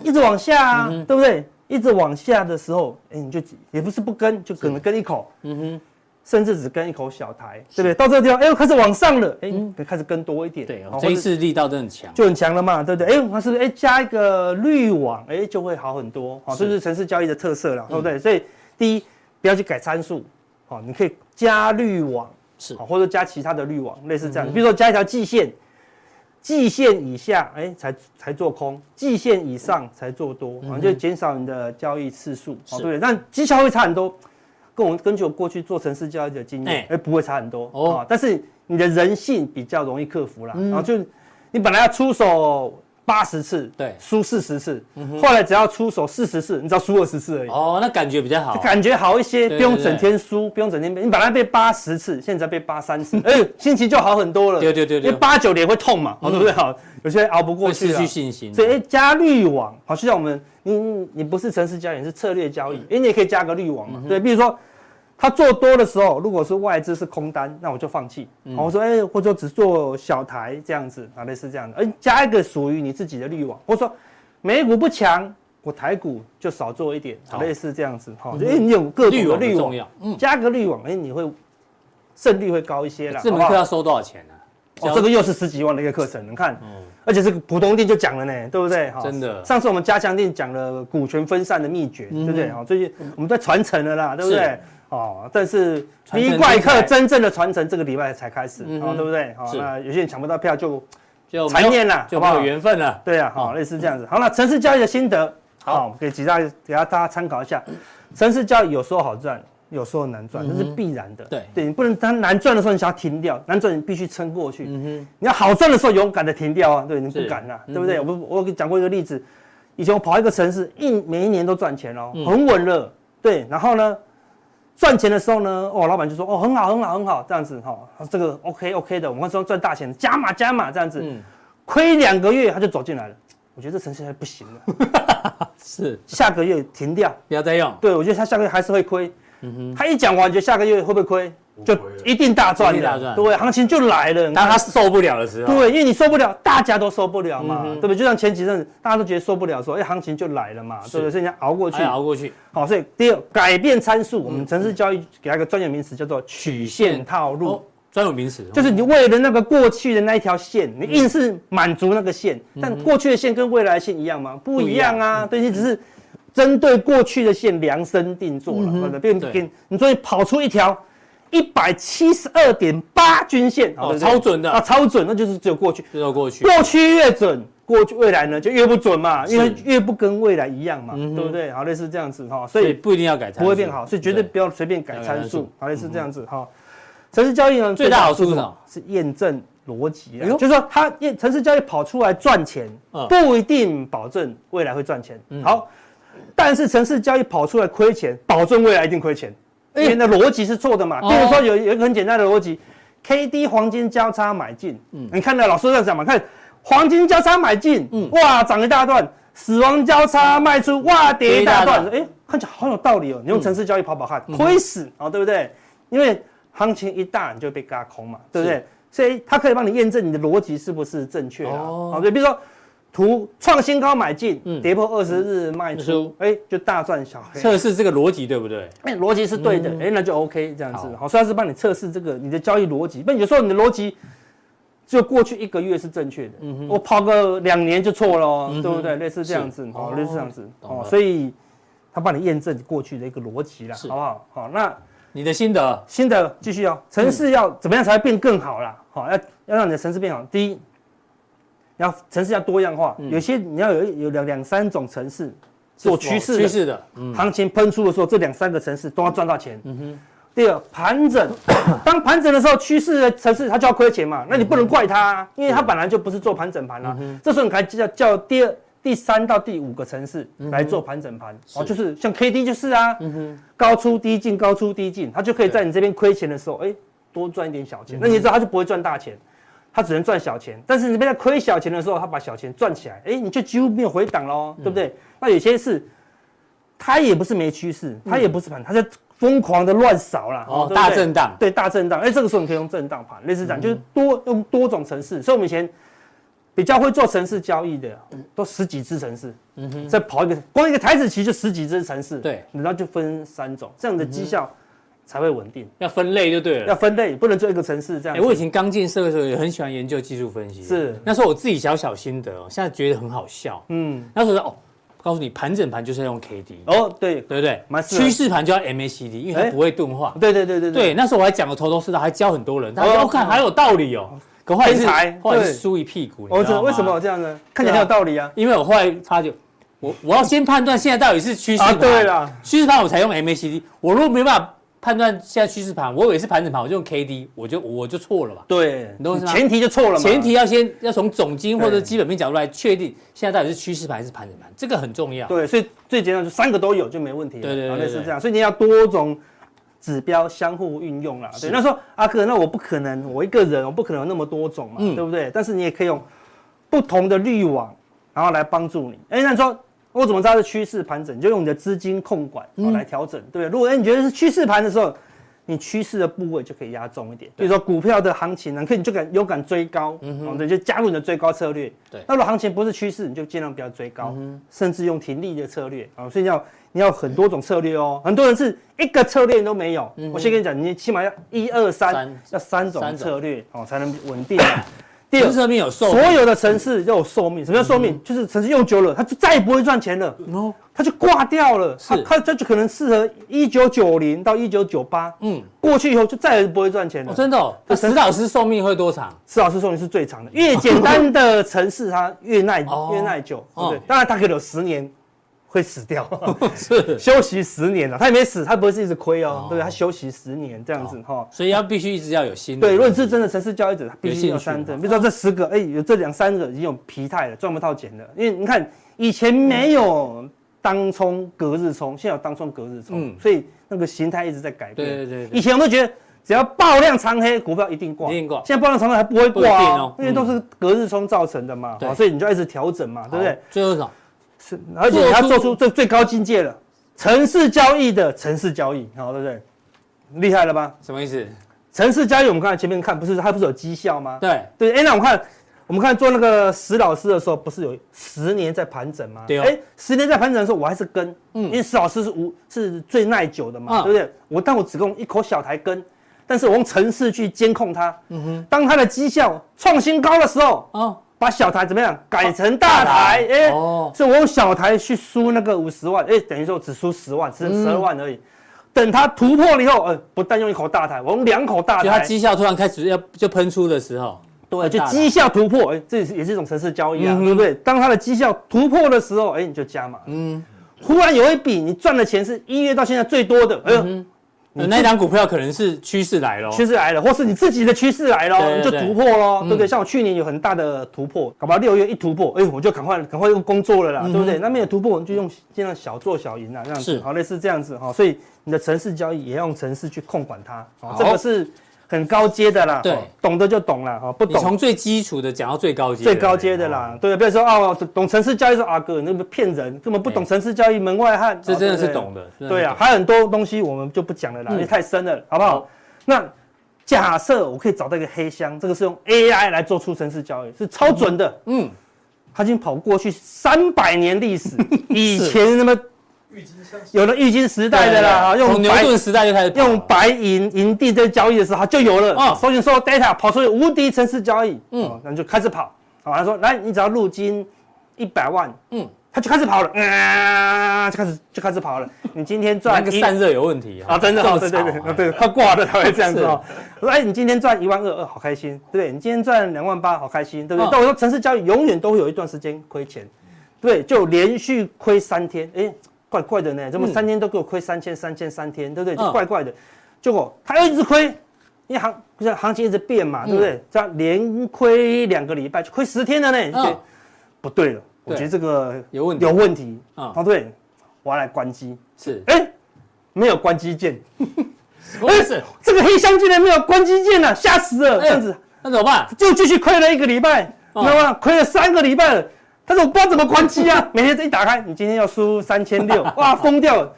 Speaker 4: 一直往下啊，对不对？一直往下的时候，哎，你就也不是不跟，就可能跟一口，嗯哼，甚至只跟一口小台，对不对？到这个地方，哎呦，开始往上了，哎，开始跟多一点，
Speaker 2: 对，这一次力道都很强，
Speaker 4: 就很强了嘛，对不对？哎，它是不是？哎加一个滤网，哎就会好很多，好，这是城市交易的特色了，对不对？所以第一。不要去改参数，好，你可以加滤网，是，或者加其他的滤网，类似这样。比如说加一条季线，季线以下，哎，才才做空，季线以上才做多，啊，就减少你的交易次数，对不对？但绩效会差很多，跟我们根据我过去做城市交易的经验，哎，不会差很多，哦，但是你的人性比较容易克服了，然后就你本来要出手。八十次，对，输四十次，后来只要出手四十次，你只要输二十次而已。
Speaker 2: 哦，那感觉比较好，
Speaker 4: 感觉好一些，不用整天输，不用整天背。你本来被八十次，现在被八三次，哎，心情就好很多了。对对对，因为八九年会痛嘛，对不对？好，有些熬不过去，
Speaker 2: 失去信心。
Speaker 4: 所以，加滤网，好，就像我们，你你不是城市交易，是策略交易，哎，你也可以加个滤网嘛，对，比如说。他做多的时候，如果是外资是空单，那我就放弃。嗯、我说，哎、欸，或者只做小台这样子啊，类似这样的。哎、欸，加一个属于你自己的滤网。或者说美股不强，我台股就少做一点，好类似这样子。好、嗯，因为你有各种的滤网，网嗯、加个滤网，哎、欸，你会胜率会高一些啦。
Speaker 2: 这门课要收多少钱呢、
Speaker 4: 啊？哦，这个又是十几万的一个课程，你看，嗯、而且这个普通店就讲了呢，对不对？
Speaker 2: 真的。
Speaker 4: 上次我们加强店讲了股权分散的秘诀，嗯、对不对？好，最近我们在传承了啦，对不对？哦，但是 B 怪客真正的传承这个礼拜才开始，哦，对不对？好，那有些人抢不到票就就残念了，
Speaker 2: 就没有缘分了。
Speaker 4: 对啊，好，类似这样子。好，那城市交易的心得，好，给几大给大家参考一下。城市交易有时候好赚，有时候难赚，这是必然的。对，对你不能当难赚的时候你想要停掉，难赚你必须撑过去。嗯哼，你要好赚的时候勇敢的停掉啊，对，你不敢啊，对不对？我我给讲过一个例子，以前我跑一个城市，一每一年都赚钱哦，很稳了。对，然后呢？赚钱的时候呢，哦，老板就说，哦，很好，很好，很好，这样子哈，这个 OK OK 的，我们说赚大钱，加码加码这样子，嗯，亏两个月他就走进来了，我觉得这程序还不行了，是，下个月停掉，
Speaker 2: 不要再用，
Speaker 4: 对，我觉得他下个月还是会亏，嗯哼，他一讲完，觉得下个月会不会亏？就一定大赚的，对，行情就来了。
Speaker 2: 当他受不了的时候，
Speaker 4: 对，因为你受不了，大家都受不了嘛，对不对？就像前几阵子大家都觉得受不了，说哎，行情就来了嘛，对不对？所以你要熬过去，
Speaker 2: 熬过去。
Speaker 4: 好，所以第二，改变参数，我们城市交易给它一个专业名词叫做曲线套路。
Speaker 2: 专有名词，
Speaker 4: 就是你为了那个过去的那一条线，你硬是满足那个线，但过去的线跟未来的线一样吗？不一样啊，对，你只是针对过去的线量身定做了，对不对？变，你所以跑出一条。一百七十二点八均线，
Speaker 2: 哦，超准的。
Speaker 4: 啊，超准，那就是只有过去，
Speaker 2: 只有过去，
Speaker 4: 过去越准，过去未来呢就越不准嘛，因为越不跟未来一样嘛，对不对？好，类似这样子哈，所以
Speaker 2: 不一定要改，
Speaker 4: 不会变好，所以绝对不要随便改参数，好，类似这样子哈。城市交易呢，最大好处是什么？是验证逻辑，就是说它验城市交易跑出来赚钱，不一定保证未来会赚钱，好，但是城市交易跑出来亏钱，保证未来一定亏钱。因为那逻辑是错的嘛，比如说有有一个很简单的逻辑，K D 黄金交叉买进，嗯，你看到老师这样讲嘛，看黄金交叉买进，嗯，哇涨一大段，死亡交叉卖出，哇跌一大段，哎，看起来好有道理哦，你用城市交易跑跑看，亏死啊，对不对？因为行情一大你就被嘎空嘛，对不对？所以它可以帮你验证你的逻辑是不是正确啊，哦，对，比如说。图创新高买进，跌破二十日卖出，哎，就大赚小黑。
Speaker 2: 测试这个逻辑对不对？
Speaker 4: 哎，逻辑是对的，哎，那就 OK 这样子。好，虽然是帮你测试这个你的交易逻辑，但有时候你的逻辑就过去一个月是正确的，我跑个两年就错了，对不对？类似这样子，好，类似这样子，哦，所以他帮你验证你过去的一个逻辑啦，好不好？好，那
Speaker 2: 你的心得，
Speaker 4: 心得继续哦。城市要怎么样才会变更好啦？好，要要让你的城市变好，第一。要城市要多样化，有些你要有有两两三种城市做趋势趋势的，行情喷出的时候，这两三个城市都要赚到钱。嗯哼。第二，盘整，当盘整的时候，趋势的城市它就要亏钱嘛，那你不能怪它，因为它本来就不是做盘整盘啦。这时候你还叫叫第二、第三到第五个城市来做盘整盘，哦，就是像 K D 就是啊，高出低进，高出低进，它就可以在你这边亏钱的时候，哎，多赚一点小钱。那你知道它就不会赚大钱。他只能赚小钱，但是你被他亏小钱的时候，他把小钱赚起来，哎，你就几乎没有回档喽，对不对？那有些是，他也不是没趋势，他也不是盘，他在疯狂的乱扫啦，
Speaker 2: 哦，大震荡，
Speaker 4: 对，大震荡，哎，这个时候你可以用震荡盘，类似这样，就是多用多种城市，所以我们以前比较会做城市交易的，都十几只城市，嗯哼，再跑一个，光一个台子棋就十几只城市，对，然后就分三种，这样的绩效。才会稳定，
Speaker 2: 要分类就对了。
Speaker 4: 要分类，不能做一个城市这样。
Speaker 2: 哎，我以前刚进社会的时候也很喜欢研究技术分析。
Speaker 4: 是，
Speaker 2: 那时候我自己小小心得哦，现在觉得很好笑。嗯，那时候哦，告诉你盘整盘就是要用 K D。
Speaker 4: 哦，对，
Speaker 2: 对不对？趋势盘就要 M A C D，因为它不会钝化。
Speaker 4: 对对对对
Speaker 2: 对。那时候我还讲的头头是道，还教很多人。大家看还有道理哦。可后来是后来是输一屁股。
Speaker 4: 我这为什么这样呢？看起来很有道理啊。
Speaker 2: 因为我后来发觉，我我要先判断现在到底是趋势盘。
Speaker 4: 对了，
Speaker 2: 趋势盘我才用 M A C D。我如果没办法。判断现在趋势盘，我以为是盘整盘，我就用 K D，我就我就错了吧？
Speaker 4: 对，你懂我意思吗？前提就错了嘛。
Speaker 2: 前提要先要从总经或者基本面角度来确定，现在到底是趋势盘还是盘整盘，这个很重要。
Speaker 4: 对，所以最简单就三个都有就没问题了。
Speaker 2: 对对对，
Speaker 4: 类似这样，所以你要多种指标相互运用啦。对，那说阿哥，那我不可能，我一个人我不可能有那么多种嘛，对不对？但是你也可以用不同的滤网，然后来帮助你。哎，那说。我怎么知道是趋势盘整？你就用你的资金控管来调整，对不对？如果哎你觉得是趋势盘的时候，你趋势的部位就可以压重一点。比如说股票的行情呢，可以你就敢有敢追高，嗯对，就加入你的追高策略。对，那如果行情不是趋势，你就尽量不要追高，甚至用停利的策略啊。所以你要你要很多种策略哦。很多人是一个策略都没有。我先跟你讲，你起码要一二三，要三种策略哦才能稳定。
Speaker 2: 程式有寿命，
Speaker 4: 所有的城市都有寿命。什么叫寿命？就是城市用久了，它就再也不会赚钱了，它就挂掉了。是，它它就可能适合一九九零到一九九八，嗯，过去以后就再也不会赚钱了。
Speaker 2: 真的？那石老师寿命会多长？
Speaker 4: 石老师寿命是最长的，越简单的城市它越耐越耐久，对不对？当然它可能有十年。会死掉，是。休息十年了，他也没死，他不会是一直亏哦，对，他休息十年这样子哈，所以
Speaker 2: 要必须一直要有新。
Speaker 4: 对，如果是真的城市交易者，他必须有三证，比如说这十个，哎，有这两三个已经有疲态了，赚不到钱了，因为你看以前没有当冲隔日冲，现在有当冲隔日冲，所以那个形态一直在改变。对对对，以前我们觉得只要爆量长黑，股票一定挂，一定挂，现在爆量长黑还不会挂哦，因为都是隔日冲造成的嘛，所以你就一直调整嘛，对不对？
Speaker 2: 最后一种。
Speaker 4: 是，而且你要做出最最高境界了，城市交易的城市交易，好，对不对？厉害了吧？
Speaker 2: 什么意思？
Speaker 4: 城市交易我们刚才前面看，不是他不是有绩效吗？
Speaker 2: 对
Speaker 4: 对，哎，那我们看我们看做那个石老师的时候，不是有十年在盘整吗？
Speaker 2: 对哦。
Speaker 4: 哎，十年在盘整的时候，我还是跟，嗯，因为石老师是无是最耐久的嘛，对不对？我但我只用一口小台跟，但是我用城市去监控它，嗯哼，当它的绩效创新高的时候，哦。把小台怎么样改成大台？哎，哦，所以我用小台去输那个五十万，哎，等于说只输十万，只剩十二万而已。等它突破了以后，呃，不但用一口大台，我用两口大台。
Speaker 2: 它绩效突然开始要就喷出的时候，
Speaker 4: 对，就绩效突破，哎，这也是也是一种程式交易啊，对不对？当它的绩效突破的时候，哎，你就加码。嗯，忽然有一笔你赚的钱是一月到现在最多的，哎呦。
Speaker 2: 你那张股票可能是趋势来了，
Speaker 4: 趋势来了，或是你自己的趋势来了，你就突破喽，对不对？像我去年有很大的突破，搞不好六月一突破，哎，我就赶快赶快用工作了啦，对不对？那没有突破，我们就用尽量小做小赢啦，这样子，好类似这样子哈。所以你的城市交易也要用城市去控管它，这个是。很高阶的啦，对，懂得就懂了哈，不懂。
Speaker 2: 从最基础的讲到最高阶，
Speaker 4: 最高阶的啦，对，不要说哦，懂城市交易说阿哥那个骗人，根本不懂城市交易门外汉，
Speaker 2: 这真的是懂的，
Speaker 4: 对啊，还有很多东西我们就不讲了啦，因为太深了，好不好？那假设我可以找到一个黑箱，这个是用 AI 来做出城市交易，是超准的，嗯，他已经跑过去三百年历史，以前那么。有了郁金时代的啦，
Speaker 2: 用牛顿时代就开始
Speaker 4: 用白银银地在交易的时候，它就有了。哦，所有 data 跑出去无敌城市交易，嗯，然后就开始跑。好，他说来，你只要入金一百万，嗯，他就开始跑了，啊，就开始就开始跑了。你今天赚
Speaker 2: 那个散热有问题
Speaker 4: 啊，真的，对对对对，快挂了才会这样子哦。我说哎，你今天赚一万二，二好开心，对不对？你今天赚两万八，好开心，对不对？但我说城市交易永远都会有一段时间亏钱，对，就连续亏三天，哎。怪怪的呢，怎么三天都给我亏三千、三千、三天，对不对？就怪怪的。结果他又一直亏，因为行不是行情一直变嘛，对不对？这样连亏两个礼拜，就亏十天了呢。对，不对了，我觉得这个有问题，有问题啊。哦，对，我要来关机。是，哎，没有关机键。哎，是这个黑箱竟然没有关机键呢，吓死了。这样子，
Speaker 2: 那怎么办？
Speaker 4: 就继续亏了一个礼拜，知道吗？亏了三个礼拜了。但是我不知道怎么关机啊！每天这一打开，你今天要输三千六，哇，疯掉了！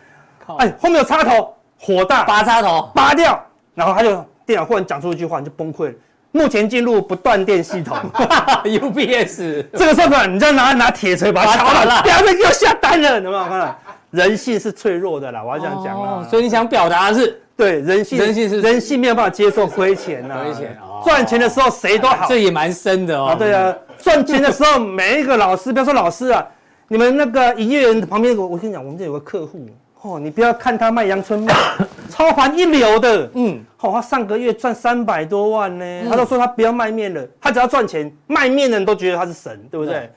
Speaker 4: 哎，后面有插头，火大，
Speaker 2: 拔插头，
Speaker 4: 拔掉，然后他就电脑忽然讲出一句话，你就崩溃了。目前进入不断电系统，
Speaker 2: UPS。
Speaker 4: 这个时候呢，你就要拿拿铁锤把它敲了，不要再给我下单了，有没有看到？人性是脆弱的啦，我要这样讲啦。
Speaker 2: 所以你想表达的是，
Speaker 4: 对人性，人性是人性没有办法接受亏钱呐，亏钱，赚钱的时候谁都好，
Speaker 2: 这也蛮深的哦。
Speaker 4: 对啊。赚钱的时候，每一个老师，不要说老师啊，你们那个营业员旁边，我我跟你讲，我们这有个客户哦，你不要看他卖阳春面，操盘一流的，嗯，好、哦，他上个月赚三百多万呢，嗯、他都说他不要卖面了，他只要赚钱，卖面的人都觉得他是神，对不对？对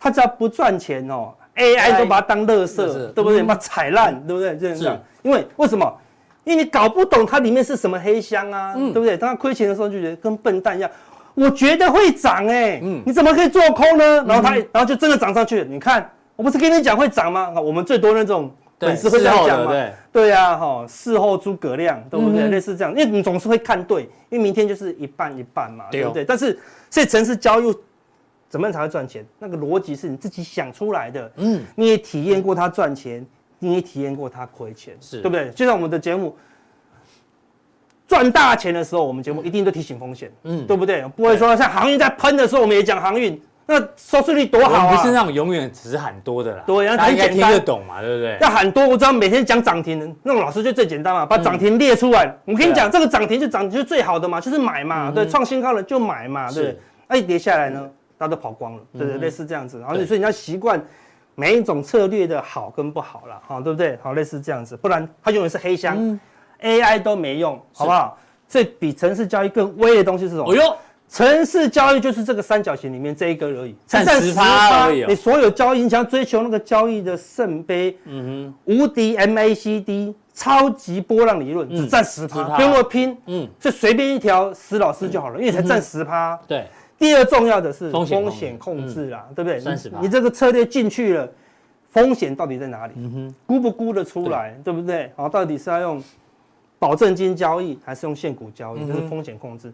Speaker 4: 他只要不赚钱哦，AI 都把他当垃圾，对不对？把他踩烂，对不对？这样子，因为为什么？因为你搞不懂它里面是什么黑箱啊，嗯、对不对？当他亏钱的时候，就觉得跟笨蛋一样。我觉得会涨哎，嗯，你怎么可以做空呢？然后他，然后就真的涨上去了。你看，我不是跟你讲会涨吗？我们最多那种粉丝会这样讲嘛，对呀，哈，事后诸葛亮，对不对？类似这样，因为你总是会看对，因为明天就是一半一半嘛，对不对？但是，所以城市交易怎么样才会赚钱？那个逻辑是你自己想出来的，嗯，你也体验过它赚钱，你也体验过他亏钱，是对不对？就像我们的节目。赚大钱的时候，我们节目一定都提醒风险，嗯，对不对？不会说像航运在喷的时候，我们也讲航运，那收视率多好啊！
Speaker 2: 不是那种永远只是喊多的啦，
Speaker 4: 对，
Speaker 2: 大家应该听得懂嘛，对不对？
Speaker 4: 要喊多，我知道每天讲涨停的那种老师就最简单嘛，把涨停列出来。我跟你讲，这个涨停就涨停就是最好的嘛，就是买嘛，对，创新高了就买嘛，对。那一，跌下来呢，大家都跑光了，对对，类似这样子。然后所以你要习惯每一种策略的好跟不好了，哈，对不对？好，类似这样子，不然它永远是黑箱。AI 都没用，好不好？所以比城市交易更威的东西是什么？哦呦，城市交易就是这个三角形里面这一个而已，
Speaker 2: 占十趴而已。
Speaker 4: 你所有交易，你想追求那个交易的圣杯，嗯哼，无敌 MACD 超级波浪理论，只占十趴，不用那么拼，嗯，就随便一条死老师就好了，因为才占十趴。对。第二重要的是风险控制啦，对不对？三十。你这个策略进去了，风险到底在哪里？嗯，估不估得出来？对不对？好，到底是要用。保证金交易还是用现股交易，这是风险控制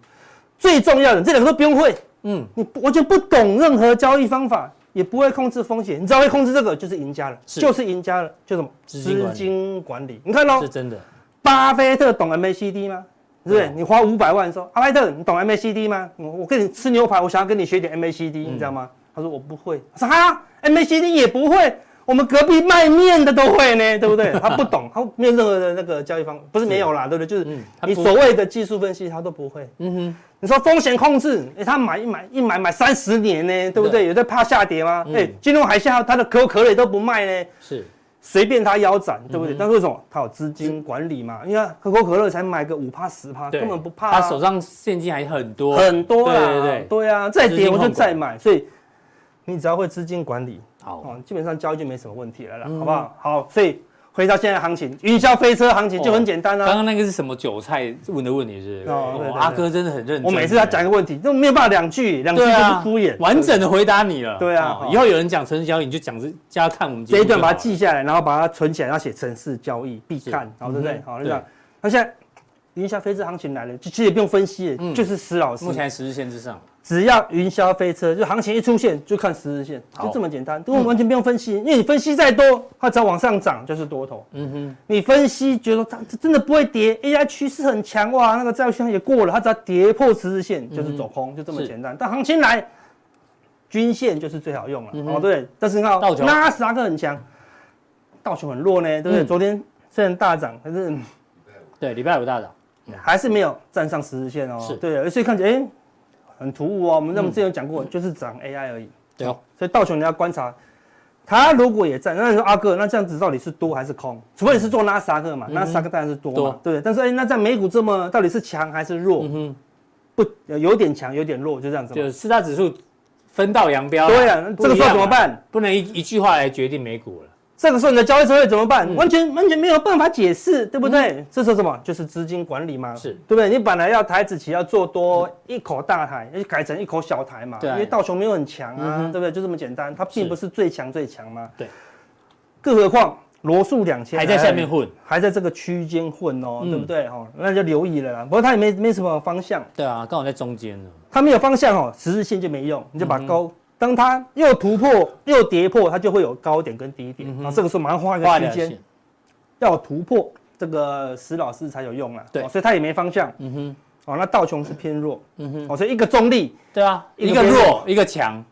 Speaker 4: 最重要的。这两个都不用会，嗯，你完全不懂任何交易方法，也不会控制风险，你只要会控制这个，就是赢家了，就是赢家了，就什么资金管理。你看喽，
Speaker 2: 是真的，
Speaker 4: 巴菲特懂 MACD 吗？对不对？你花五百万说，阿莱特，你懂 MACD 吗？我跟你吃牛排，我想要跟你学点 MACD，你知道吗？他说我不会。我说哈，MACD 也不会。我们隔壁卖面的都会呢，对不对？他不懂，他没有任何的那个交易方，不是没有啦，对不对？就是你所谓的技术分析，他都不会。嗯哼，你说风险控制，哎，他买一买一买买三十年呢，对不对？有在怕下跌吗？哎，金融海啸，他的可口可乐都不卖呢，是随便他腰斩，对不对？但是为什么？他有资金管理嘛，因为可口可乐才买个五趴十趴，根本不怕。
Speaker 2: 他手上现金还很多，
Speaker 4: 很多啦，对对对，对啊，再跌我就再买，所以你只要会资金管理。好，基本上交易就没什么问题了啦，好不好？好，所以回到现在行情，云霄飞车行情就很简单啊。
Speaker 2: 刚刚那个是什么韭菜问的问题是？哦，阿哥真的很认真。
Speaker 4: 我每次他讲一个问题，都没有办法两句，两句就是敷衍，
Speaker 2: 完整的回答你了。
Speaker 4: 对啊，
Speaker 2: 以后有人讲城市交易，你就讲这加看我们
Speaker 4: 这一段，把它记下来，然后把它存起来，然后写城市交易必看，好，对不对？好，就这样。那现在云霄飞车行情来了，就其实也不用分析，就是施老师。
Speaker 2: 目前十日线之上。
Speaker 4: 只要云霄飞车，就行情一出现就看十日线，就这么简单，都完全不用分析，因为你分析再多，它只要往上涨。就是多头。嗯哼，你分析觉得它真的不会跌，AI 趋势很强哇，那个债务线也过了，它只要跌破十日线就是走空，就这么简单。但行情来，均线就是最好用了，哦对。但是你看，纳斯达克很强，道琼很弱呢，对不对？昨天虽然大涨，但是
Speaker 2: 对礼拜五大涨，
Speaker 4: 还是没有站上十日线哦。是。对，所以看起来哎。很突兀哦，我们那么之前有讲过，就是涨 AI 而已。对哦，所以道琼你要观察，它如果也在，那你说阿哥，那这样子到底是多还是空？除非你是做纳斯达克嘛，纳斯达克当然是多嘛，对不对？但是哎，那在美股这么，到底是强还是弱？嗯哼，不，有点强，有点弱，就这样子。
Speaker 2: 就四大指数分道扬镳。
Speaker 4: 对啊，这个时候怎么办？
Speaker 2: 不能一一句话来决定美股了。
Speaker 4: 这个时候你的交易策略怎么办？完全完全没有办法解释，对不对？这是什么？就是资金管理嘛，是对不对？你本来要台子期要做多一口大台，要改成一口小台嘛，因为道琼没有很强啊，对不对？就这么简单，它并不是最强最强嘛，对。更何况罗素两千
Speaker 2: 还在下面混，
Speaker 4: 还在这个区间混哦，对不对？哈，那就留意了啦。不过它也没没什么方向，
Speaker 2: 对啊，刚好在中间呢。
Speaker 4: 它没有方向哦，十日线就没用，你就把高。当它又突破又跌破，它就会有高点跟低点。然后这个时候马上画一个区间，要突破这个石老师才有用啊。对，所以它也没方向。嗯哼。哦，那道琼是偏弱。嗯哼。哦，所以一个中立。
Speaker 2: 对啊。一个弱，一个强。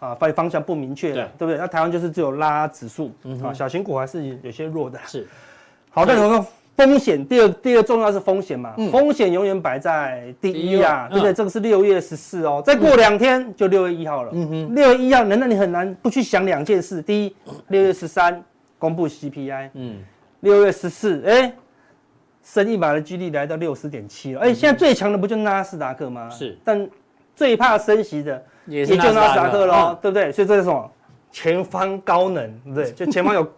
Speaker 4: 啊，发现方向不明确。对，对不对？那台湾就是只有拉指数。嗯。啊，小型股还是有些弱的。是。好，再说。风险，第二第二重要是风险嘛，嗯、风险永远摆在第一啊，嗯、对不对？这个是六月十四哦，再过两天就六月一号了。嗯哼，六月一号，难道你很难不去想两件事？第一，六月十三公布 CPI，嗯，六月十四，哎，升一码的几率来到六十点七了。哎，现在最强的不就纳斯达克吗？是，但最怕升息的也就纳斯达克喽，对不对？所以这是什么？前方高能，对不对？就前方有。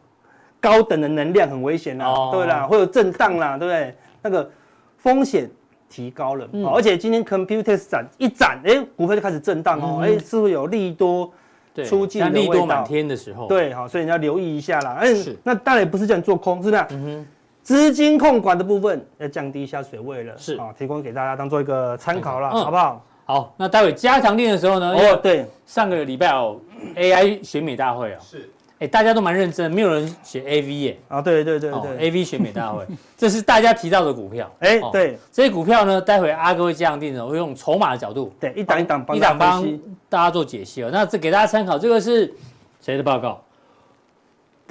Speaker 4: 高等的能量很危险啦，对啦，会有震荡啦，对不对？那个风险提高了，而且今天 Computex 展一展，哎，股票就开始震荡哦，哎，是不是有利多出尽的味道？
Speaker 2: 利多满天的时候，
Speaker 4: 对，好，所以你要留意一下啦。嗯，那当然也不是叫你做空，是不是？嗯哼，资金控管的部分要降低一下水位了，是啊，提供给大家当做一个参考了，好不好？
Speaker 2: 好，那待会加强錠的时候呢？哦，对，上个礼拜哦，AI 选美大会哦，是。哎，大家都蛮认真，没有人写 A V 耶。
Speaker 4: 啊，对对对对
Speaker 2: ，A V 选美大会，这是大家提到的股票。哎，对，这些股票呢，待会阿哥会这样定的，会用筹码的角度，
Speaker 4: 对，一档一档帮
Speaker 2: 一档帮大家做解析哦。那这给大家参考，这个是谁的报告？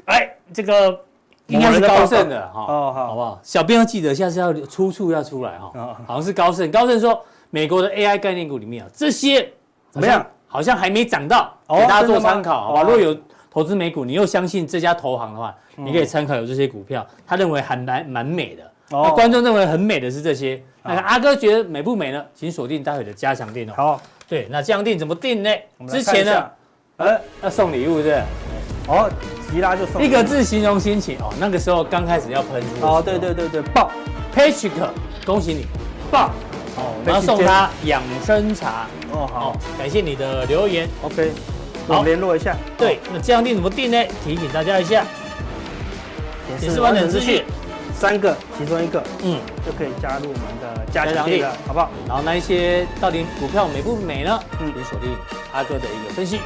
Speaker 2: 哎，这个应该是高盛的哈。哦，好，好不好？小编要记得，下次要出处要出来哈。好像是高盛，高盛说美国的 A I 概念股里面啊，这些怎么样？好像还没涨到，给大家做参考，好吧？如果有。投资美股，你又相信这家投行的话，你可以参考有这些股票，他认为还蛮蛮美的。那观众认为很美的是这些，那阿哥觉得美不美呢？请锁定待会的加强定哦。好，对，那加强定怎么定呢？之前呢，呃，要送礼物是？
Speaker 4: 哦，吉拉就送
Speaker 2: 一个字形容心情哦。那个时候刚开始要喷出。
Speaker 4: 哦，对对对对，爆
Speaker 2: ，Patrick，恭喜你，爆。哦，然后送他养生茶。哦，好，感谢你的留言。
Speaker 4: OK。好，联络一下。
Speaker 2: 对，那这样定怎么定呢？提醒大家一下，也是完整资讯，
Speaker 4: 三个其中一个，嗯，就可以加入我们的加强力了，好不好？
Speaker 2: 然后那一些到底股票美不美呢？嗯，也锁定阿哥的一个分析。